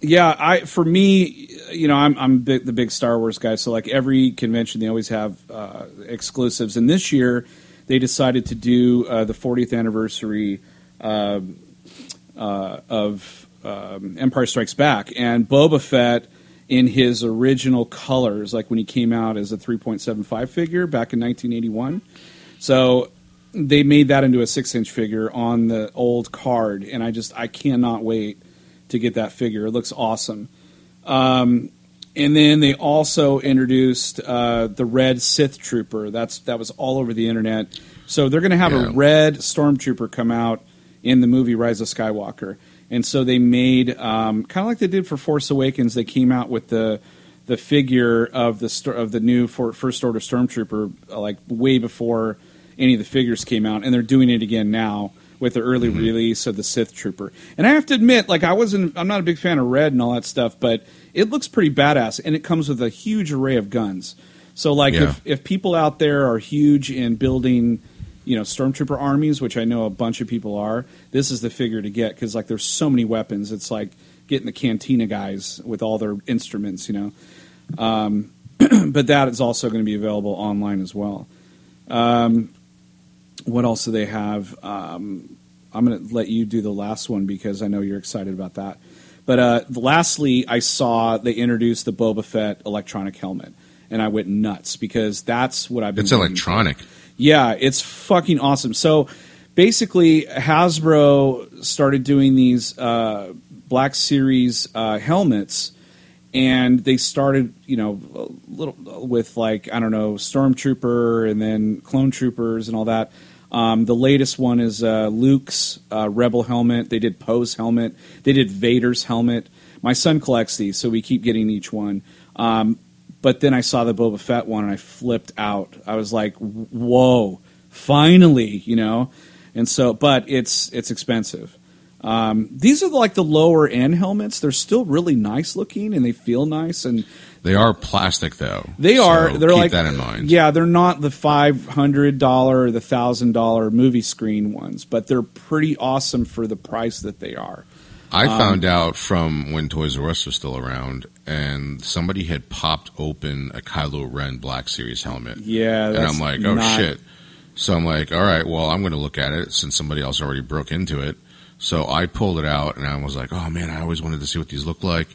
yeah, I for me, you know, I'm I'm big, the big Star Wars guy. So like every convention, they always have uh, exclusives. And this year, they decided to do uh, the 40th anniversary um uh, of um, Empire Strikes Back, and Boba Fett in his original colors, like when he came out as a 3.75 figure back in 1981. So they made that into a six inch figure on the old card, and I just I cannot wait to get that figure. It looks awesome. Um, and then they also introduced uh, the red Sith Trooper. That's that was all over the internet. So they're going to have Yeah. a red Stormtrooper come out in the movie Rise of Skywalker. And so they made um, kind of like they did for Force Awakens. They came out with the the figure of the of the new for, First Order Stormtrooper uh, like way before any of the figures came out, and they're doing it again now with the early release of the Sith Trooper. And I have to admit, like I wasn't, I'm not a big fan of red and all that stuff, but it looks pretty badass, and it comes with a huge array of guns. So like Yeah. if if people out there are huge in building, you know, stormtrooper armies, which I know a bunch of people are, this is the figure to get because like there's so many weapons. It's like getting the cantina guys with all their instruments, you know. Um, but that is also going to be available online as well. Um, what else do they have? Um, I'm going to let you do the last one because I know you're excited about that. But uh, lastly, I saw they introduced the Boba Fett electronic helmet, and I went nuts because that's what I've been. It's waiting for. electronic. Yeah, it's fucking awesome. So basically, Hasbro started doing these uh, Black Series uh, helmets, and they started, you know, a little with like I don't know, Stormtrooper, and then Clone Troopers, and all that. Um, the latest one is uh, Luke's uh, Rebel helmet. They did Poe's helmet. They did Vader's helmet. My son collects these, so we keep getting each one. Um, but then I saw the Boba Fett one and I flipped out. I was like, "Whoa, finally!" You know. And so, but it's it's expensive. Um, these are like the lower end helmets. They're still really nice looking and they feel nice and They are plastic though. they are. So They're keep like that in mind. Yeah, they're not the five hundred dollar or the thousand dollar movie screen ones, but they're pretty awesome for the price that they are. I Um, found out from when Toys R Us was still around, and somebody had popped open a Kylo Ren Black Series helmet. Yeah, and I'm like, oh not- shit. So I'm like, all right, well, I'm going to look at it since somebody else already broke into it. So I pulled it out, and I was like, oh man, I always wanted to see what these look like.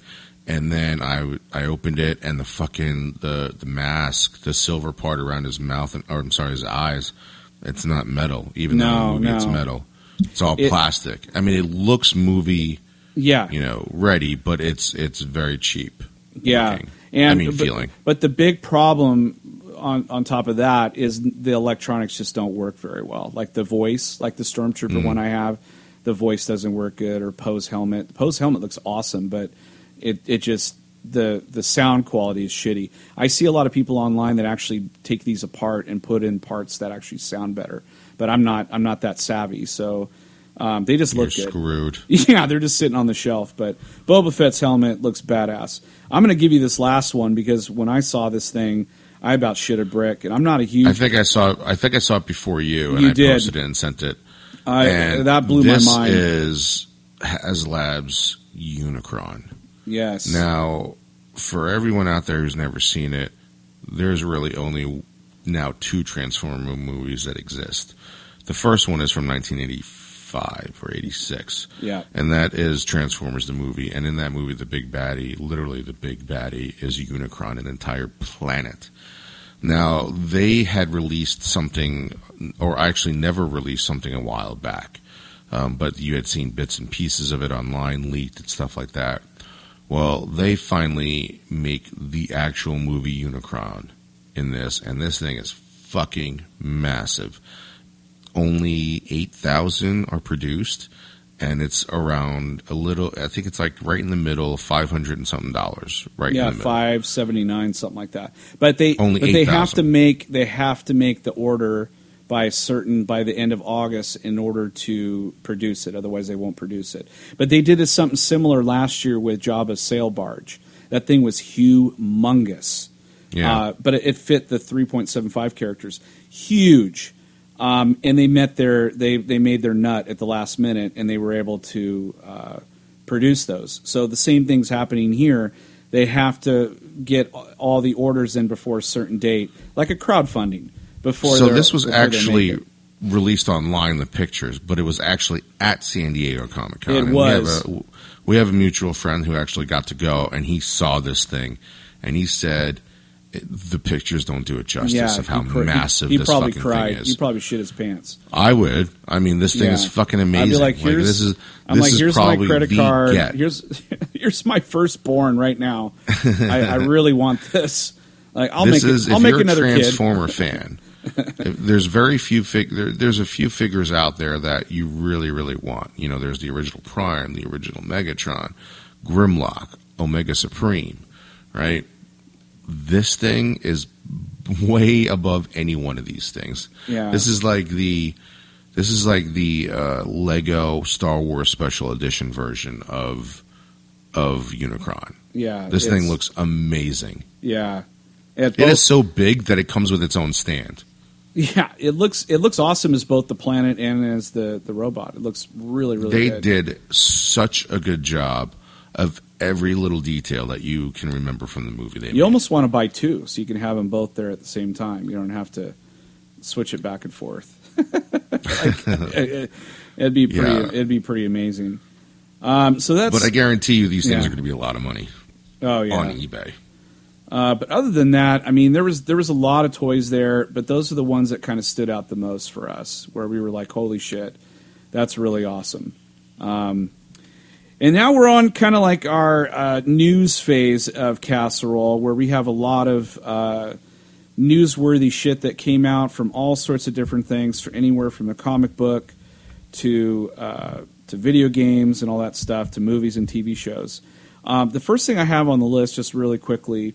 And then I I opened it, and the fucking the the mask, the silver part around his mouth, and, or I'm sorry, his eyes, it's not metal. Even though No, the movie it's metal, it's all It- plastic. I mean, it looks movie Yeah, you know, ready, but it's it's very cheap. Yeah, looking. and I mean but, feeling. But the big problem on on top of that is the electronics just don't work very well. Like the voice, like the Stormtrooper Mm-hmm. one I have, the voice doesn't work good. Or Poe's helmet, Poe's helmet looks awesome, but it it just the the sound quality is shitty. I see a lot of people online that actually take these apart and put in parts that actually sound better, but I'm not I'm not that savvy, so. Um, they just You're look good. screwed. Yeah, they're just sitting on the shelf. But Boba Fett's helmet looks badass. I'm going to give you this last one because when I saw this thing, I about shit a brick, and I'm not a huge. I think I saw I think I saw it before you, and You I did. posted it and sent it. I, And that blew my mind. is HasLab's Unicron. yes. Now, for everyone out there who's never seen it, there's really only now two Transformer movies that exist. The first one is from 1985 or 86, yeah. and that is Transformers the movie. And in that movie, the big baddie, literally the big baddie, is Unicron, an entire planet. Now, they had released something, or actually never released something a while back, um, but you had seen bits and pieces of it online, leaked, and stuff like that. Well, they finally make the actual movie Unicron in this, and this thing is fucking massive. Only 8,000 are produced, and it's around a little, I think it's like right in the middle, 500 and something dollars. Right yeah, five seventy nine, something like that. But they Only but they have to make they have to make the order by a certain by the end of August in order to produce it. Otherwise, they won't produce it. But they did this something similar last year with Jabba's sail barge. That thing was humongous. Yeah. Uh, but it, it fit the 3.75 characters. Huge. Um, and they met their they they made their nut at the last minute, and they were able to uh, produce those. So the same thing's happening here. They have to get all the orders in before a certain date, like a crowdfunding. Before so this was before they make actually released online, the pictures, but it was actually at San Diego Comic Con. It And was. We have, a, we have a mutual friend who actually got to go, and he saw this thing, and he said the pictures don't do it justice yeah, of how he cr- massive he, this probably fucking cried. thing is. He probably shit his pants. I would. I mean, this thing Yeah. is fucking amazing. I'd be like, here's, this is I'm this like, is here's my credit card. get. Here's here's my firstborn right now. I, I really want this. Like, I'll this make is it, I'll if make you're another a. Transformer fan. there's very few fig- there, there's a few figures out there that you really really want. You know, there's the original Prime, the original Megatron, Grimlock, Omega Supreme, right? This thing is way above any one of these things. Yeah. This is like the this is like the uh, Lego Star Wars Special Edition version of of Unicron. Yeah, This thing looks amazing. Yeah, It, It both- is so big that it comes with its own stand. Yeah, it looks it looks awesome as both the planet and as the the robot. It looks really really they good. did such a good job of every little detail that you can remember from the movie. They You made. almost want to buy two, so you can have them both there at the same time. You don't have to switch it back and forth. Like, it, would be pretty. Yeah. It'd be pretty amazing. Um, so that's. but I guarantee you, these things Yeah. are going to be a lot of money oh yeah. on eBay. Uh, but other than that, I mean, there was there was a lot of toys there, but those are the ones that kind of stood out the most for us, where we were like, "Holy shit, that's really awesome." Um, and now we're on kind of like our uh, news phase of Casserole, where we have a lot of uh, newsworthy shit that came out from all sorts of different things, for anywhere from the comic book to uh, to video games and all that stuff, to movies and TV shows. Um, the first thing I have on the list, just really quickly,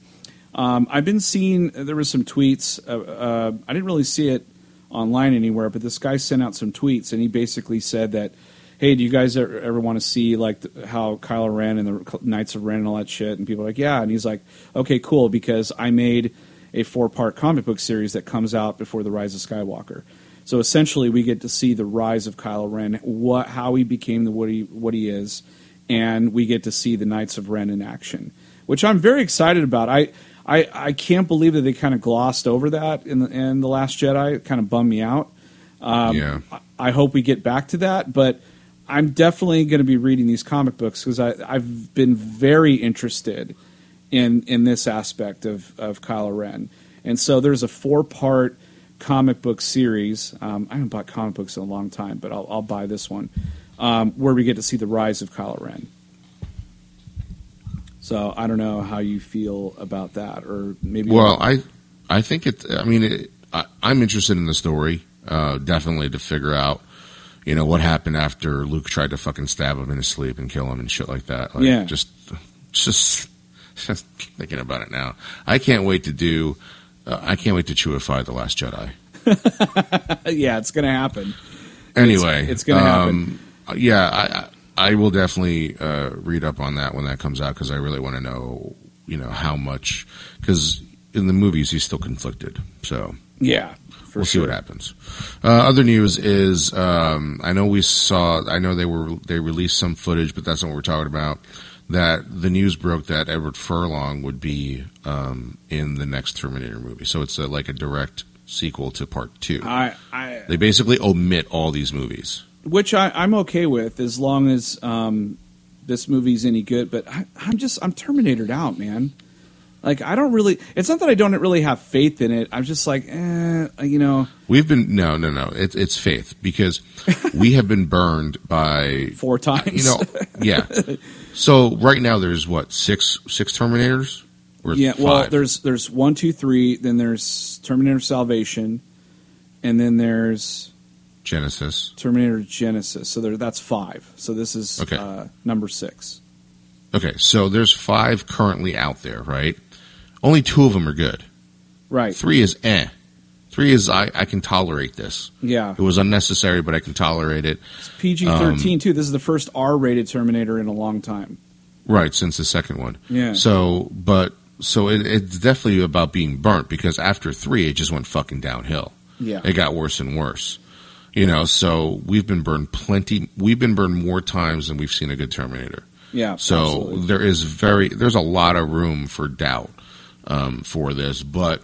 um, I've been seeing there was some tweets. Uh, uh, I didn't really see it online anywhere, but this guy sent out some tweets, and he basically said that, "Hey, do you guys ever, ever want to see like th- how Kylo Ren and the Knights of Ren and all that shit?" And people are like, "Yeah," and he's like, "Okay, cool," because I made a four-part comic book series that comes out before the Rise of Skywalker. So essentially, we get to see the rise of Kylo Ren, what how he became the what he what he is, and we get to see the Knights of Ren in action, which I'm very excited about. I I, I can't believe that they kind of glossed over that in the in the Last Jedi. It kind of bummed me out. Um, yeah, I- I hope we get back to that, but I'm definitely going to be reading these comic books because I've been very interested in in this aspect of of Kylo Ren, and so there's a four part comic book series. Um, I haven't bought comic books in a long time, but I'll, I'll buy this one um, where we get to see the rise of Kylo Ren. So I don't know how you feel about that, or maybe Well, I I think it. I mean, it, I, I'm interested in the story. Uh, definitely to figure out, you know, what happened after Luke tried to fucking stab him in his sleep and kill him and shit like that. Like, Yeah. Just, just, just thinking about it now. I can't wait to do. Uh, I can't wait to chewify the Last Jedi. yeah, it's going to happen. Anyway, it's gonna happen. um, Yeah, I I I will definitely uh, read up on that when that comes out because I really want to know, you know, how much because in the movies he's still conflicted. So Yeah, for we'll see what happens. Uh, other news is um, I know we saw. I know they were they released some footage, but that's not what we're talking about. That the news broke that Edward Furlong would be um, in the next Terminator movie. So it's a, like a direct sequel to Part Two. I, I They basically omit all these movies. which I, I'm okay with as long as um, this movie's any good. But I, I'm just I'm Terminatored out, man. Like I don't really. It's not that I don't really have faith in it. I'm just like, eh, you know, We've been no, no, no. It's it's faith because we have been burned by four times. you know, yeah. So right now there's what six six Terminators or yeah. five? Well, there's there's one, two, three. Then there's Terminator Salvation, and then there's Genisys. Terminator Genisys. So there, that's five. So this is Okay. uh, number six. Okay, so there's five currently out there, right? Only two of them are good. Right. Three is eh. Three is I, I can tolerate this. Yeah. It was unnecessary, but I can tolerate it. It's PG Um, thirteen too. This is the first R rated Terminator in a long time. Right, since the second one. Yeah. So, but so it, it's definitely about being burnt because after three, it just went fucking downhill. Yeah. It got worse and worse. You know, so we've been burned plenty. We've been burned more times than we've seen a good Terminator. Yeah. So absolutely. there is very there's a lot of room for doubt um, for this, but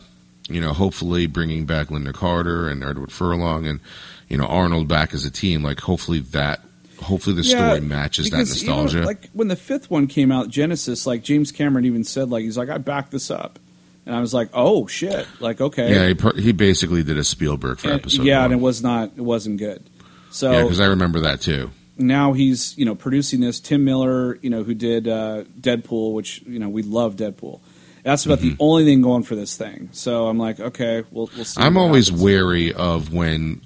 you know, hopefully bringing back Linda Carter and Edward Furlong and you know Arnold back as a team, like hopefully that hopefully the Yeah, story matches that because, you know, nostalgia. like when the fifth one came out, Genisys, like James Cameron even said, like he's like, I backed this up, and I was like, oh shit, like okay, yeah, he, per- he basically did a Spielberg for And- episode yeah, one. and it was not, it wasn't good. So yeah, because I remember that too. now he's you know producing this. Tim Miller, you know, who did uh, Deadpool, which you know we love Deadpool. That's about the only thing going for this thing. So I'm like, okay, we'll, we'll see. Mm-hmm. I'm always happens. wary of when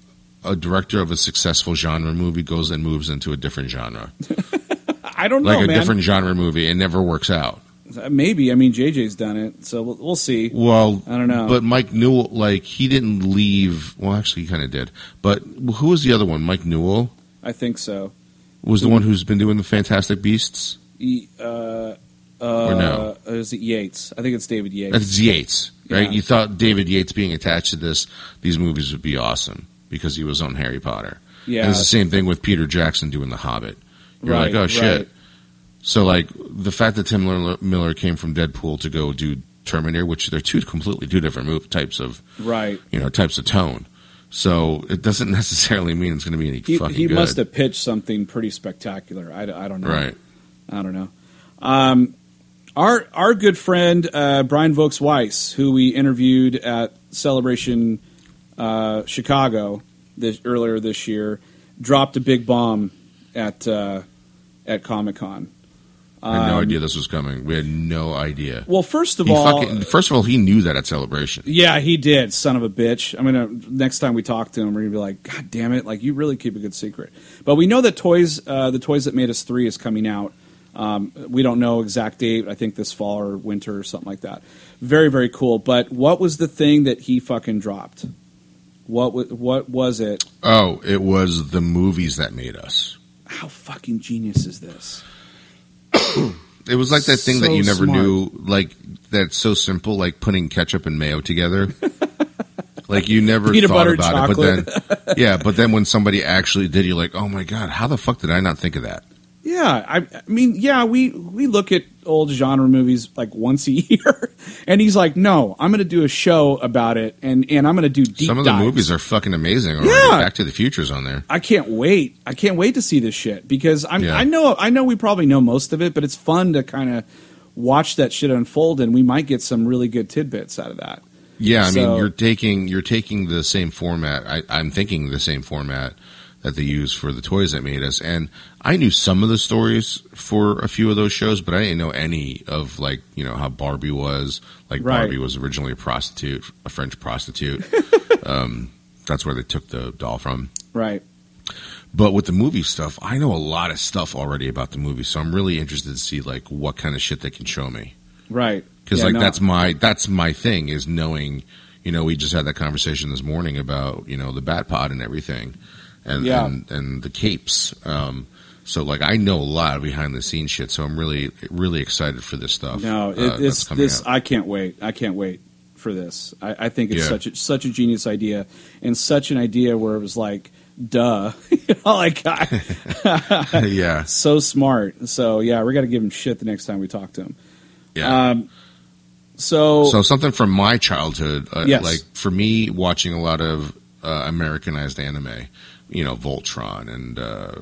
a director of a successful genre movie goes and moves into a different genre, I don't know, like a man. different genre movie, It never works out. Maybe I mean JJ's done it, so we'll, we'll see. Well, I don't know. But Mike Newell, like he didn't leave. Well, actually, he kind of did. But who was the other one? Mike Newell I think so. was the one who's been doing the Fantastic Beasts. E- uh, uh, Or no? Is it Yates? I think it's David Yates. That's Yates, right? Yeah. You thought David Yates being attached to this, these movies would be awesome because he was on Harry Potter. yeah, And it's the same thing with Peter Jackson doing The Hobbit. You're Right, like, oh shit. right. So like the fact that Tim Miller, Miller came from Deadpool to go do Terminator, which they're two completely two different move types of right. you know types of tone. So it doesn't necessarily mean it's going to be any He, fucking he good. must have pitched something pretty spectacular. I, I don't know. right. I don't know. Um, our our good friend uh, Brian Volk-Weiss, who we interviewed at Celebration uh, Chicago this, earlier this year, dropped a big bomb at uh, at Comic Con. I had no Um, idea this was coming. We had no idea. Well, first of He all, fucking, first of all, he knew that at Celebration. Yeah, he did, son of a bitch. I'm gonna next time we talk to him, we're gonna be like, God damn it! Like you really keep a good secret. But we know that toys, uh, the toys that made us three, is coming out. Um, we don't know exact date. I think this fall or winter or something like that. Very very cool. But what was the thing that he fucking dropped? What wa- what was it? Oh, it was the movies that made us. How fucking genius is this? It was like that thing that you never smart. knew, like that's so simple, like putting ketchup and mayo together. like you never Peanut thought about it, but then yeah, but then when somebody actually did, you're like, oh my god, how the fuck did I not think of that? Yeah, I, I mean, yeah, we we look at old genre movies like once a year, and he's like, "No, I'm going to do a show about it, and and I'm going to do deep Some of the dives. movies are fucking amazing. Already. Yeah. Back to the Future's on there. I can't wait. I can't wait to see this shit because I'm. Yeah. I know. I know we probably know most of it, but it's fun to kind of watch that shit unfold, and we might get some really good tidbits out of that. Yeah, I So- mean, you're taking you're taking the same format. I, I'm thinking the same format that they use for the toys that made us, and I knew some of the stories for a few of those shows, but I didn't know any of like you know how Barbie was. Like Right. Barbie was originally a prostitute, a French prostitute. um, that's where they took the doll from. Right. But with the movie stuff, I know a lot of stuff already about the movie, so I'm really interested to see like what kind of shit they can show me Right. because Yeah, like no. that's my that's my thing is knowing you know we just had that conversation this morning about you know the bat pod and everything and Yeah. and, and the capes um so like i know a lot of behind the scenes shit so i'm really really excited for this stuff No, it, uh, it's this. out. I can't wait. I can't wait. for this. I, I think it's Yeah. such a, such a genius idea, and such an idea where it was like, duh, you know, like I, yeah, so smart. So yeah, we got to give him shit the next time we talk to him. yeah. Um, so, so something from my childhood, uh, Yes. like for me, watching a lot of uh, Americanized anime, you know, Voltron and uh,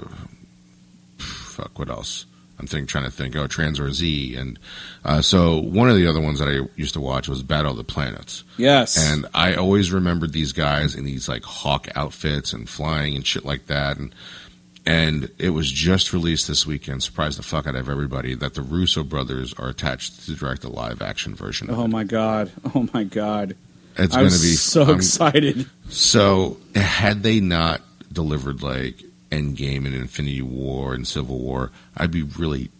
fuck, what else? I'm thinking, trying to think. Oh, Tranzor Z, and uh, so one of the other ones that I used to watch was Battle of the Planets. yes, And I always remembered these guys in these like hawk outfits and flying and shit like that. And and it was just released this weekend, surprised the fuck out of everybody, that the Russo brothers are attached to direct a live action version. Of oh my god, oh my god, It's going to be so I'm- excited. So had they not delivered like Endgame and Infinity War and Civil War, I'd be really,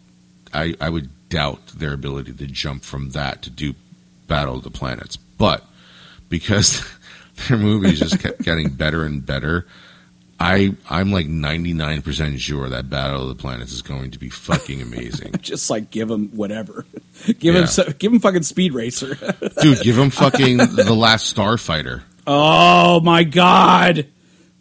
I I would doubt their ability to jump from that to do Battle of the Planets. But because their movies just kept getting better and better, I I'm like 99 percent sure that Battle of the Planets is going to be fucking amazing. Just like give him whatever, give Yeah. him so, give him fucking Speed Racer. Dude, give them fucking the Last Starfighter. oh my god,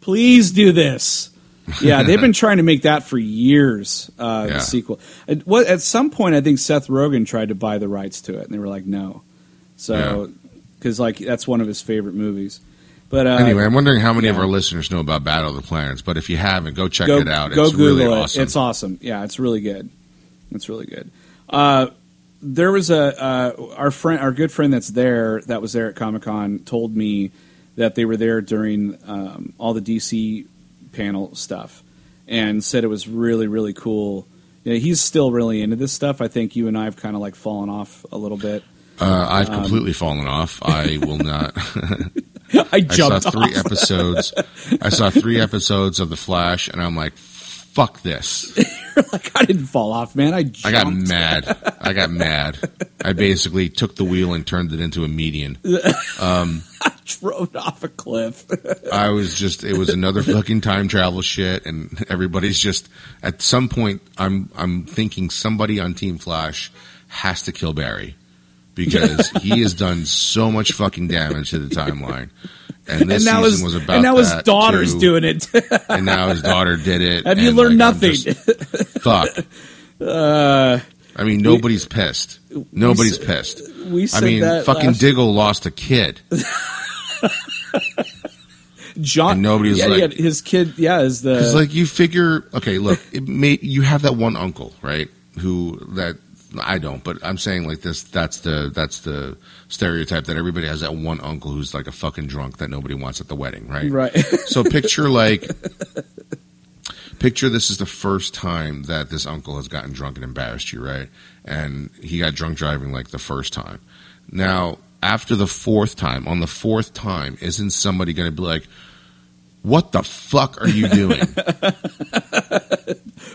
please do this. Yeah, they've been trying to make that for years. Uh, Yeah. The sequel. At, what, at some point, I think Seth Rogen tried to buy the rights to it, and they were like, no. So, because like that's one of his favorite movies. But uh, Anyway, I'm wondering how many of our listeners know about Battle of the Planets. But if you haven't, go check go, it out. Go it's Google really it. awesome. It's awesome. Yeah, it's really good. It's really good. Uh, there was a uh, our friend, our good friend that's there, that was there at Comic Con, told me that they were there during um, all the DC panel stuff, and said it was really really cool. Yeah, he's still really into this stuff. I think you and I have kind of like fallen off a little bit. Uh, I've Um, completely fallen off. I will not. I I saw jumped three off. episodes. I saw three episodes of The Flash, and I'm like, "Fuck this!" like I didn't fall off, man. I jumped. I got mad. I got mad. I basically took the wheel and turned it into a median. Drove off a cliff. I was just. It was another fucking time travel shit, and everybody's just. At some point, I'm. I'm thinking somebody on Team Flash has to kill Barry because he has done so much fucking damage to the timeline. And this and now season his was about and now his that, daughter's too. doing it. and now his daughter did it. Have you learned like, nothing? just- fuck. Uh, I mean, nobody's pissed. Nobody's s- pissed. we I mean, fucking Diggle lost a kid. John. And nobody was yeah, like- yeah, his kid. Yeah, is the Because, like, you figure, okay, look, it may, you have that one uncle, right? Who that I don't, but I'm saying like this. That's the that's the stereotype that everybody has that one uncle who's like a fucking drunk that nobody wants at the wedding, right? right. So picture like picture this is the first time that this uncle has gotten drunk and embarrassed you, right? And he got drunk driving like the first time. Now, after the fourth time, on the fourth time, isn't somebody going to be like, "What the fuck are you doing?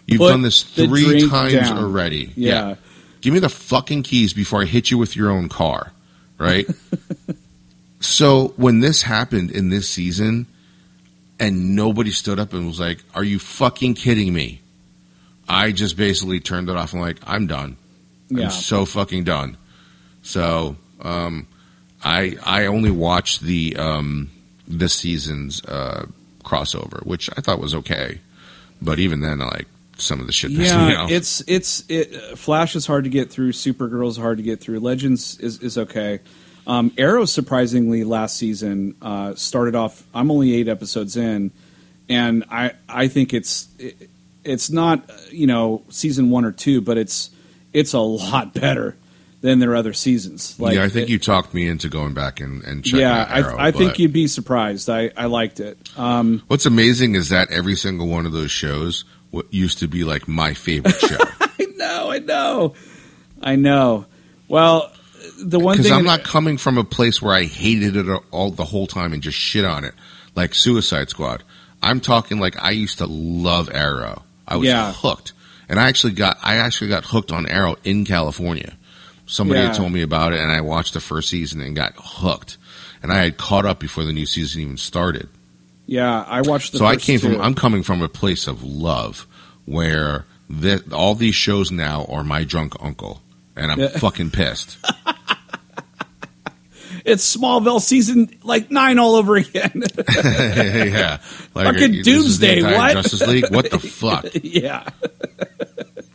You've Put done this three times down." already. yeah. Give me the fucking keys before I hit you with your own car, right? so when this happened in this season, and nobody stood up and was like, "Are you fucking kidding me?" I just basically turned it off and like, "I'm done. Yeah. I'm so fucking done." So um, I I only watched the um, this season's uh, crossover, which I thought was okay, but even then, like some of the shit Yeah, it's it's it, Flash is hard to get through. Supergirl's hard to get through. Legends is is okay. Um, Arrow surprisingly last season uh, started off. I'm only eight episodes in, and I I think it's it, it's not you know season one or two, but it's it's a lot better than their other seasons. Like yeah, I think it- you talked me into going back and, and checking yeah, out Arrow. I, I think you'd be surprised. I, I liked it. Um, What's amazing is that every single one of those shows what used to be like my favorite show. I know, I know, I know. Well, the one Because I'm not coming from a place where I hated it all the whole time and just shit on it, like Suicide Squad. I'm talking like I used to love Arrow. I was Yeah. hooked, and I actually got I actually got hooked on Arrow in California. Somebody Yeah. had told me about it, and I watched the first season and got hooked. And I had caught up before the new season even started. Yeah, I watched. The so I came two. from I'm coming from a place of love where thi- all these shows now are my drunk uncle, and I'm Yeah. fucking pissed. it's Smallville season like nine all over again. yeah, like, Fucking this Doomsday, what? Justice League? What the fuck? yeah.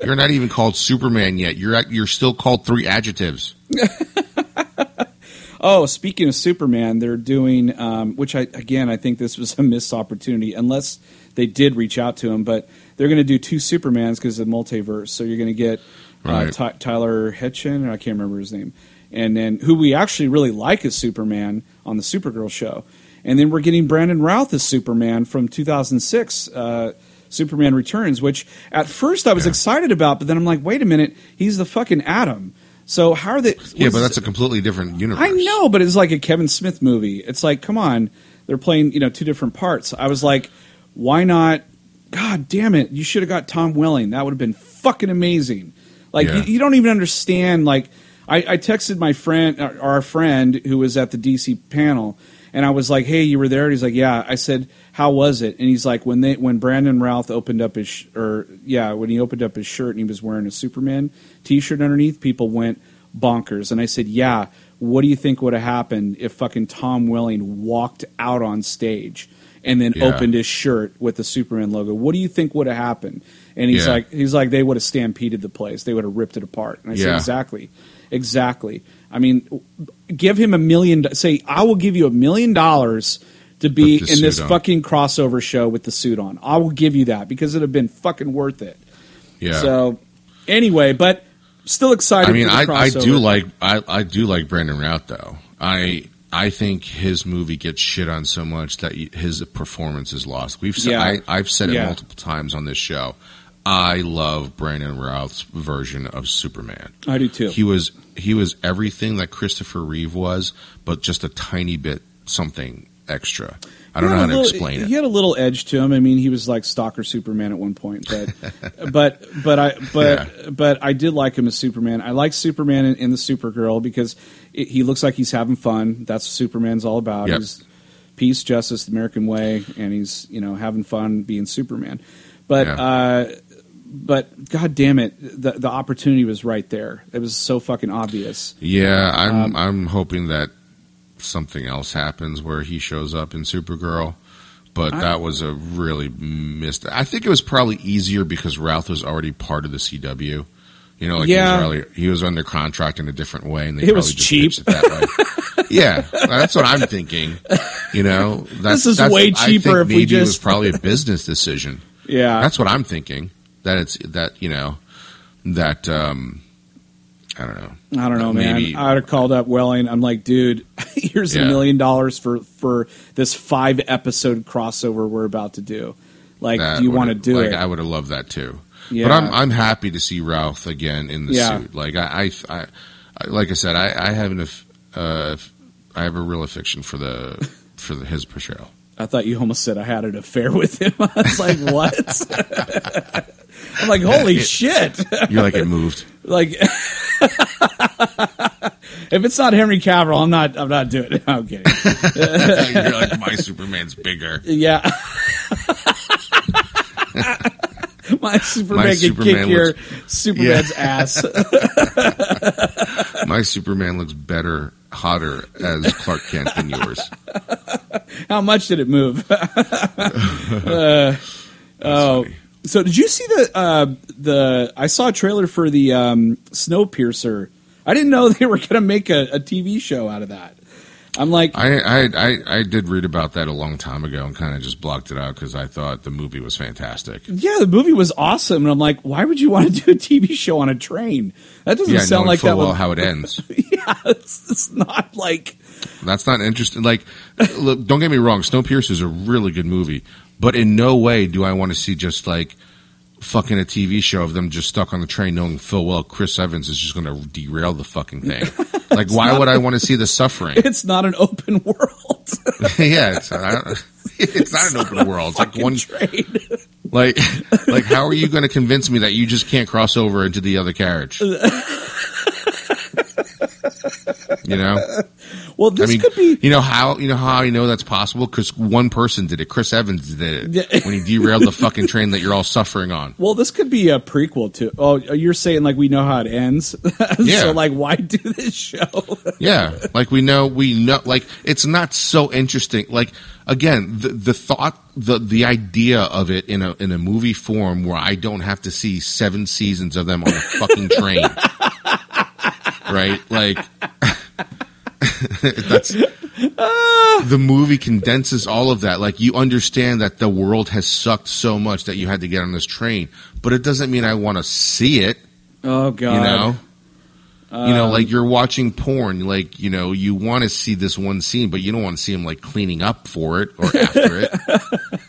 You're not even called Superman yet. You're at, you're still called three adjectives. Oh, speaking of Superman, they're doing, um, which I again I think this was a missed opportunity, unless they did reach out to him. But they're going to do two Supermans because of the multiverse. So you're going to get uh, Right. Ty- Tyler Hoechlin, I can't remember his name, and then who we actually really like as Superman on the Supergirl show, and then we're getting Brandon Routh as Superman from 2006. Uh, Superman Returns, which at first I was Yeah. excited about, but then I'm like, wait a minute, he's the fucking Atom. So how are they? Yeah, but that's a completely different universe. I know, but it's like a Kevin Smith movie. It's like, come on, they're playing you know two different parts. I was like, why not? God damn it! You should have got Tom Welling. That would have been fucking amazing. Like Yeah. you, you don't even understand. Like I, I texted my friend, or our friend who was at the DC panel, and I was like, hey, you were there? And he's like, yeah. I said, how was it? And he's like, when they when Brandon Routh opened up his sh- or yeah, when he opened up his shirt and he was wearing a Superman T-shirt underneath, people went bonkers. And I said, yeah. What do you think would have happened if fucking Tom Welling walked out on stage and then Yeah. opened his shirt with the Superman logo? What do you think would have happened? And he's Yeah. like, he's like, they would have stampeded the place. They would have ripped it apart. And I said, exactly, exactly. I mean, give him a million. Say, I will give you a million dollars to be in this on. fucking crossover show with the suit on. I will give you that because it'd have been fucking worth it. Yeah. So, anyway, but still excited. I mean, I, I do like I, I do like Brandon Routh though. I I think his movie gets shit on so much that his performance is lost. We've said Yeah. I, I've said it Yeah. multiple times on this show. I love Brandon Routh's version of Superman. I do too. He was he was everything that Christopher Reeve was, but just a tiny bit something extra. I don't know how a to little- explain He it. He had a little edge to him. I mean, he was like stalker Superman at one point, but but but I but but I did like him as Superman. I like Superman in, in the Supergirl because it, he looks like he's having fun. That's what Superman's all about. Yep. He's peace, justice, the American way, and he's you know having fun being Superman. But Yeah. uh, but god damn it, the the opportunity was right there. It was so fucking obvious. Yeah, I'm Um, I'm hoping that something else happens where he shows up in Supergirl. But I- that was a really missed. I think it was probably easier because Routh was already part of the CW. You know, like Yeah. he, was already, he was under contract in a different way, and they It probably was just cheap. it that way. yeah, that's what I'm thinking. You know, that's, This is that's- way I cheaper think if we maybe it was probably a business decision. Yeah, That's what I'm thinking. That it's that you know that um I don't know. I don't know, Maybe- man. I would have called up Welling. I'm like, dude, here's a Yeah. million dollars for for this five episode crossover we're about to do. Like, That do you want to do like, it? I would have loved that too. Yeah. But I'm I'm happy to see Routh again in the Yeah. suit. Like I, I, I, like I said, I, I have an uh, I have a real affection for the for the, his portrayal. I thought you almost said I had an affair with him. I was like, what? I'm like, holy shit! You're like it moved. like, if it's not Henry Cavill, I'm not. I'm not doing it. I'm kidding. You're like my Superman's bigger. Yeah. My Superman My can Superman kick your looks- Superman's ass. My Superman looks better, hotter as Clark Kent than yours. How much did it move? Uh, oh, funny. So did you see the uh, the? I saw a trailer for the um, Snowpiercer. I didn't know they were going to make a, a TV show out of that. I'm like, I, I I I did read about that a long time ago and kind of just blocked it out because I thought the movie was fantastic. yeah, the movie was awesome, and I'm like, why would you want to do a TV show on a train? That doesn't Yeah, sound like that. well Would, how it ends. yeah, it's, it's not like. That's not interesting. Like, look, don't get me wrong. Snowpiercer is a really good movie, but in no way do I want to see just like fucking a TV show of them just stuck on the train, knowing full well Chris Evans is just going to derail the fucking thing. Like, why would I want to see the suffering? It's not an open world. yeah, it's, I don't, it's not an open world. It's like one, train. like, like how are you going to convince me that you just can't cross over into the other carriage? You know, Well, this I mean, could be. you know how you know how I know that's possible because one person did it. Chris Evans did it Yeah. when he derailed the fucking train that you're all suffering on. Well, this could be a prequel to. Oh, you're saying like we know how it ends. Yeah. so like, why do this show? Yeah, like we know, we know, like it's not so interesting. Like again, the the thought, the the idea of it in a in a movie form where I don't have to see seven seasons of them on a fucking train, right? Like that's the movie condenses all of that. Like you understand that the world has sucked so much that you had to get on this train, but it doesn't mean I want to see it. Oh God. You know. you know, Um, like you're watching porn, like, you know, you want to see this one scene, but you don't want to see him like cleaning up for it or after it.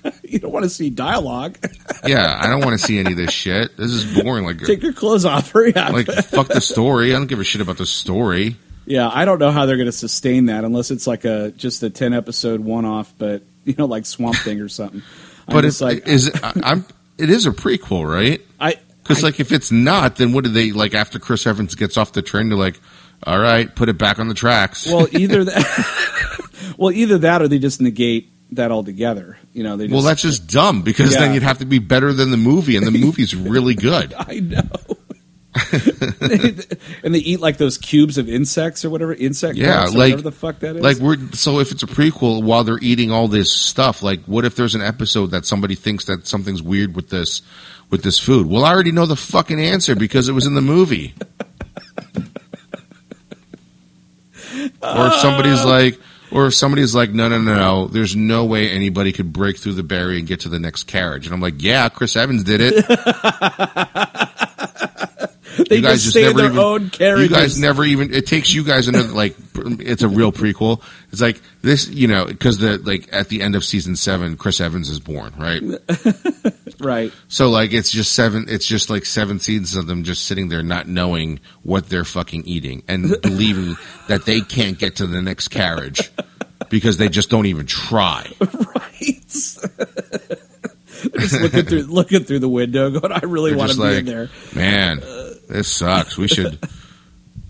want to see dialogue. Yeah, I don't want to see any of this shit. This is boring. Like, Take your clothes off. Hurry up. like fuck the story. I don't give a shit about the story. yeah, I don't know how they're going to sustain that unless it's like a just a ten episode one off, but you know, like Swamp Thing or something. But it's like is it, I'm it is a prequel, right? I. Because like if it's not, then what do they like after Chris Evans gets off the train? They're like, all right, put it back on the tracks. Well, either that. well, either that or they just negate that all together. You know, they just, well, that's just dumb because Yeah. then you'd have to be better than the movie, and the movie's really good. I know. and they eat like those cubes of insects or whatever insect Yeah, or like- whatever the fuck that is. Like we're so if it's a prequel while they're eating all this stuff, like what if there's an episode that somebody thinks that something's weird with this with this food? Well, I already know the fucking answer because it was in the movie. or if somebody's oh. like or if somebody's like, no, no, no, no, there's no way anybody could break through the barrier and get to the next carriage. And I'm like, yeah, Chris Evans did it. they you guys just stay in their even, own carriages. You guys never even. It takes you guys another like. It's a real prequel. It's like this, you know, because the like at the end of season seven, Chris Evans is born, right? right. So like it's just seven. It's just like seven seasons of them just sitting there not knowing what they're fucking eating and believing that they can't get to the next carriage because they just don't even try. Right. Just looking through looking through the window, going, "I really They're want to be like, in there." man, this sucks. We should.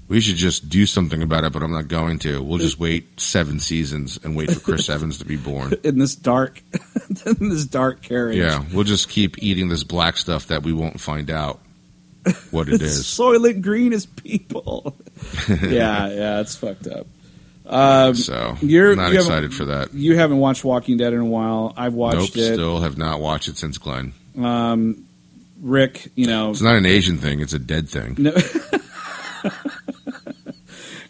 We should just do something about it, but I'm not going to. We'll just wait seven seasons and wait for Chris Evans to be born. in this dark, in this dark carriage. Yeah, we'll just keep eating this black stuff that we won't find out what It's is. Soylent Green is people. yeah, yeah, it's fucked up. Um, So You're- not you excited for that. you haven't watched Walking Dead in a while. I've Nope, watched it. still have not watched it since Glenn. Um, Rick, you know, It's not an Asian thing; it's a dead thing. no,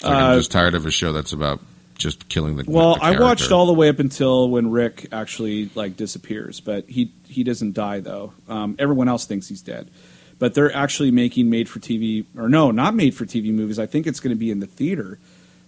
Like, I'm just tired of a show that's about just killing the. Uh, well, the I watched all the way up until when Rick actually like disappears, but he he doesn't die though. Um, everyone else thinks he's dead, but they're actually making made for TV or no, not made for TV movies. I think it's going to be in the theater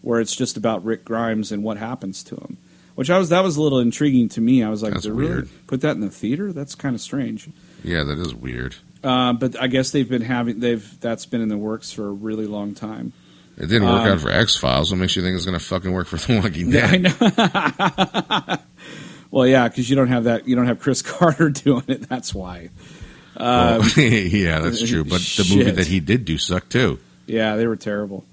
where it's just about Rick Grimes and what happens to him. Which I was that was a little intriguing to me. I was like, That's "They're really put that in the theater? That's kind of strange. Yeah, that is weird. Uh, but I guess they've been having they've that's been in the works for a really long time. It didn't work Um, out for X Files. What makes you think it's going to fucking work for The Walking Dead? know. well, yeah, because you don't have that. You don't have Chris Carter doing it. That's why. Well, yeah, that's true. But the movie that he did do sucked too. Yeah, they were terrible.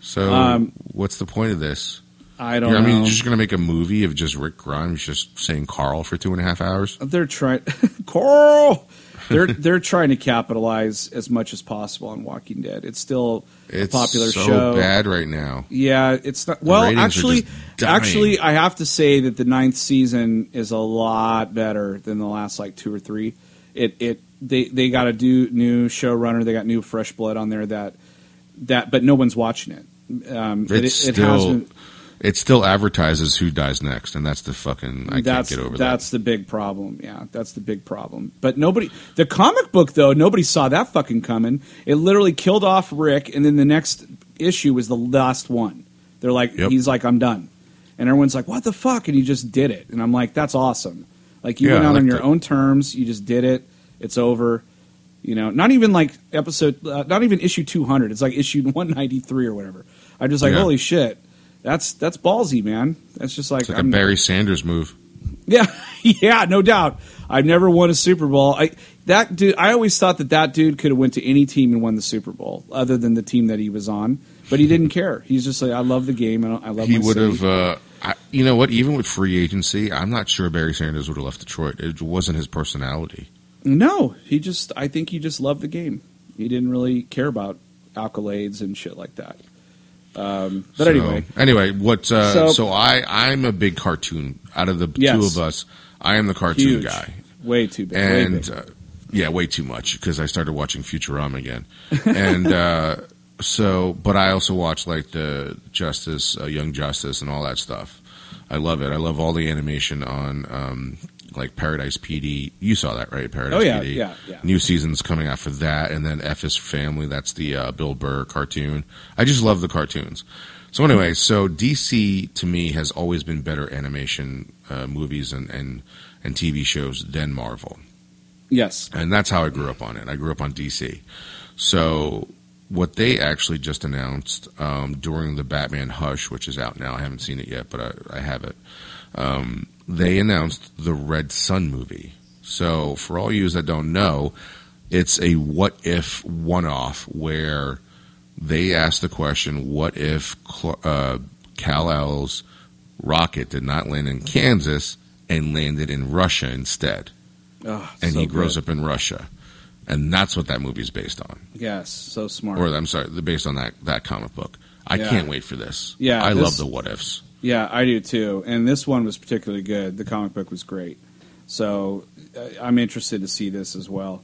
So, Um, what's the point of this? I don't You're- I mean, know. you're just going to make a movie of just Rick Grimes just saying Carl for two and a half hours? they're trying. Carl. They're they're trying to capitalize as much as possible on Walking Dead. It's still It's a popular so show. bad right now. Yeah, it's not. Well, actually, actually, I have to say that the ninth season is a lot better than the last like two or three. It it they they got a do, new showrunner. They got new fresh blood on there. That that, but no one's watching it. Um, it, It's it still hasn't. It still advertises who dies next, and that's the fucking I that's can't get over that's the big problem. Yeah, that's the big problem. But nobody, the comic book though, nobody saw that fucking coming. It literally killed off Rick, and then the next issue was the last one. They're like, Yep. he's like, I'm done, and everyone's like, what the fuck? And he just did it, and I'm like, that's awesome. Like you Yeah, went out on your that. own terms. You just did it. It's over. You know, not even like episode, uh, not even issue 200. It's like issue 193 or whatever. I'm just like, Yeah. holy shit. That's that's ballsy, man. That's just like It's like a Barry Sanders move. yeah, yeah, no doubt. I've never won a Super Bowl. I that dude. I always thought that that dude could have went to any team and won the Super Bowl, other than the team that he was on. But he didn't care. He's just like, I love the game and I love. he would have. Uh, you know what? Even with free agency, I'm not sure Barry Sanders would have left Detroit. It wasn't his personality. No, he just. I think he just loved the game. He didn't really care about accolades and shit like that. Um, but So, anyway, anyway, what? Uh, So- so, I I'm a big cartoon. Out of the Yes. two of us, I am the cartoon huge, guy, way too big. way and big. uh, yeah, way too much because I started watching Futurama again, and uh, so but I also watch like the Justice, uh, Young Justice, and all that stuff. I love it. I love all the animation on um, like Paradise PD. You saw that right? Paradise Oh, yeah, PD. yeah, yeah. New seasons coming out for that, and then F is Family. That's the uh, Bill Burr cartoon. I just love the cartoons. So anyway, so DC to me has always been better animation uh, movies and, and and TV shows than Marvel, yes, and that's how I grew up on it. I grew up on DC. So what they actually just announced um, during the Batman Hush, which is out now, I haven't seen it yet, but I, I have it. Um, they announced the Red Sun movie. So for all you that don't know, it's a what if one off where they asked the question, what if uh, Kal El's rocket did not land in Kansas and landed in Russia instead? oh, And so he grows good. up in Russia. And that's what that movie's based on. Yes, so smart. Or I'm sorry, based on that, that comic book. I Yeah. can't wait for this. Yeah, I this- love the what ifs. Yeah, I do too. And this one was particularly good. The comic book was great. So uh, I'm interested to see this as well.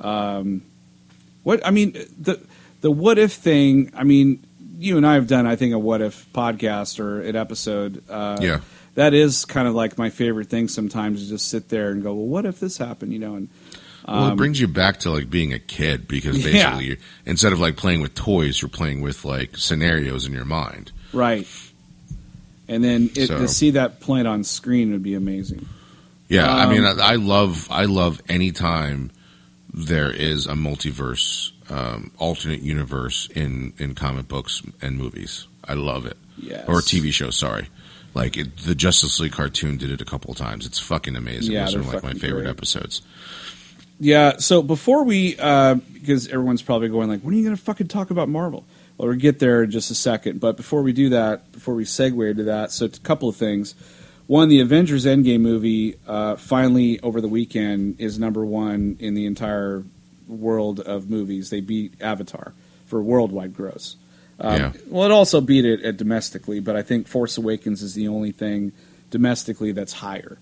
Um, what I mean the the what if thing. I mean, you and I have done I think a what if podcast or an episode. Uh, Yeah. that is kind of like my favorite thing. Sometimes to just sit there and go, well, what if this happened? You know, and Well, it brings you back to like being a kid because Um, Yeah. basically, you instead of like playing with toys, you're playing with like scenarios in your mind. right. And then it, So- to see that played on screen would be amazing. Yeah, I Um, mean, I, I love, I love any time there is a multiverse, um, alternate universe in in comic books and movies. I love it. Yes. Or TV shows. Sorry, like it, the Justice League cartoon did it a couple of times. It's fucking amazing. Yeah, one of like my favorite great. episodes. Yeah. So before we, uh, because everyone's probably going like, when are you going to fucking talk about Marvel? Well, we'll get there in just a second. But before we do that, before we segue into that, so a couple of things. One, the Avengers Endgame movie uh, finally over the weekend is number one in the entire world of movies. They beat Avatar for worldwide gross. Um, Yeah. Well, it also beat it at domestically, but I think Force Awakens is the only thing domestically that's higher.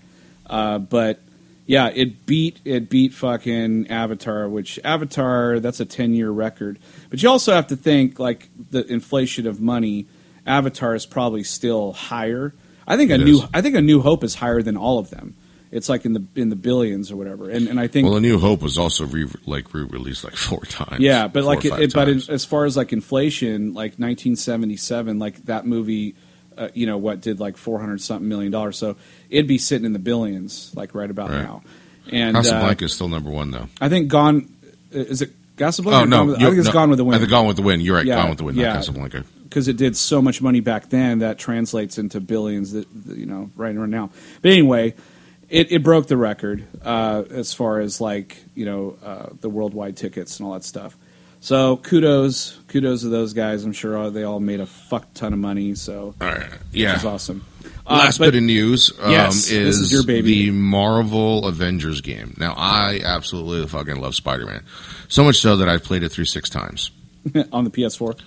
Uh, but yeah, it beat it beat fucking Avatar, which Avatar that's a ten year record. But you also have to think like the inflation of money. Avatar is probably still higher. I think a It new is. I think a New Hope is higher than all of them. It's like in the in the billions or whatever. And and I think Well, A New Hope was also re- like re-released like four times. yeah, but like, it, it, but in, as far as like inflation, like 1977, like that movie, uh, you know, what did like 400 something million dollars. So it'd be sitting in the billions, like right about Right. now. And Casablanca is still number one though. uh, I think Gone is it Casablanca? Oh no, Gone with- I think it's no, Gone with the wind I think Gone with the Wind. You're right. Yeah, Gone with the Wind, yeah. not Casablanca. because it did so much money back then that translates into billions that that, you know right right now. But anyway, it, it broke the record uh, as far as like you know uh, the worldwide tickets and all that stuff. So kudos, kudos to those guys. I'm sure they all made a fuck ton of money. So All right. which Yeah. is awesome. Uh, Last but- bit of news um, Yes, is, is your baby. the Marvel Avengers game. Now, I absolutely fucking love Spider Man. So much so that I've played it through six times. on the PS4.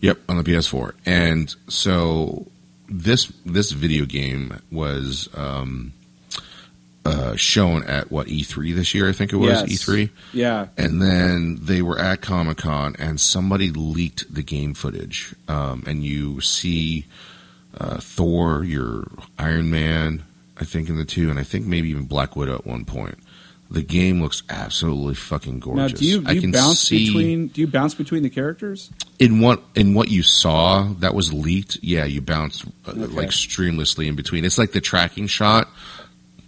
Yep, on the PS4. And so this this video game was um, uh, shown at what E3 this year? I think it was Yes. E3. Yeah, And then they were at Comic Con, and somebody leaked the game footage, um, and you see uh, Thor, your Iron Man, I think in the two, and I think maybe even Black Widow at one point. The game looks absolutely fucking now gorgeous. do you, do I you bounce see between? Do you bounce between the characters? in what in what you saw that was leaked. Yeah, you bounce uh, Okay. like streamlessly in between. It's like the tracking shot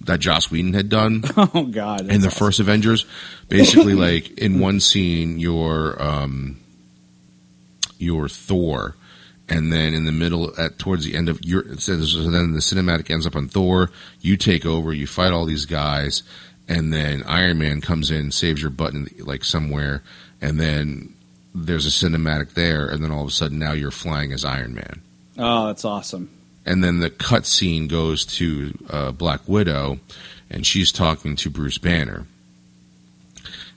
that Joss Whedon had done Oh God! in the awesome. first Avengers. Basically, like in one scene, your um, your Thor, and then in the middle, at towards the end of your, it says so then the cinematic ends up on Thor. You take over, you fight all these guys, and then Iron Man comes in, saves your button like somewhere, and then there's a cinematic there, and then all of a sudden now you're flying as Iron Man. Oh, that's awesome. And then the cut scene goes to uh, Black Widow, and she's talking to Bruce Banner.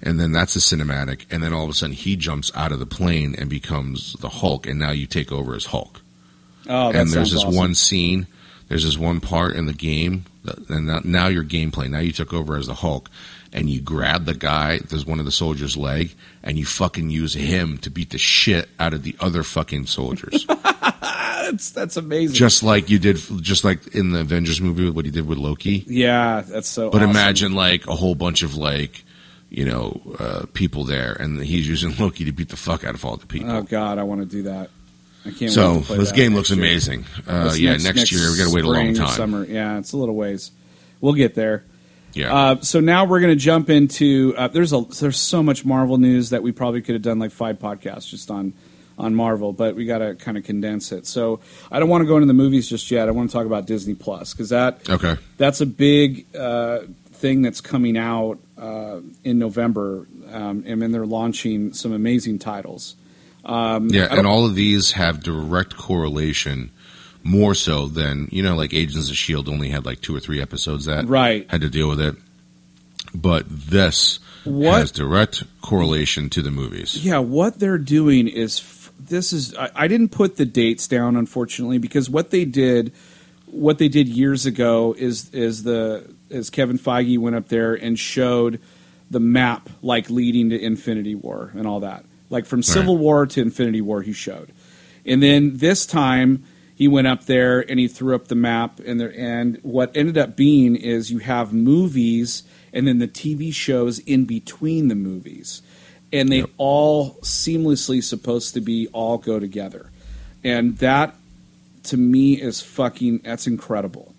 And then that's a cinematic, and then all of a sudden he jumps out of the plane and becomes the Hulk, and now you take over as Hulk. Oh, and there's this awesome. one scene, there's this one part in the game, and now- now your gameplay. Now you took over as the Hulk, and you grab the guy, there's one of the soldiers' leg, and you fucking use him to beat the shit out of the other fucking soldiers. That's that's amazing. just like you did, just like in the Avengers movie, what he did with Loki. yeah, that's so. But awesome. imagine like a whole bunch of like, you know, uh, people there, and he's using Loki to beat the fuck out of all the people. Oh God, I want to do that. I can't. so wait to play this game looks year. amazing. Uh, yeah, next, year we got to wait a long time. Summer, yeah, it's a little ways. We'll get there. Yeah, Uh, so now we're going to jump into. Uh, there's a there's so much Marvel news that we probably could have done like five podcasts just on on Marvel, but we got to kind of condense it. So I don't want to go into the movies just yet. I want to talk about Disney Plus because that okay. that's a big uh, thing that's coming out uh, in November, um, and then they're launching some amazing titles. Um, Yeah, and all of these have direct correlation, more so than you know, like Agents of Shield only had like two or three episodes that Right. had to deal with it. But this What- has direct correlation to the movies. Yeah, what they're doing is f- this is I, I didn't put the dates down unfortunately because what they did what they did years ago is is the is Kevin Feige went up there and showed the map like leading to Infinity War and all that. Like from Civil War to Infinity War he showed. And then this time he went up there and he threw up the map and there and what ended up being is you have movies and then the TV shows in between the movies. And they Yep. all seamlessly supposed to be all go together. And that to me is fucking that's incredible.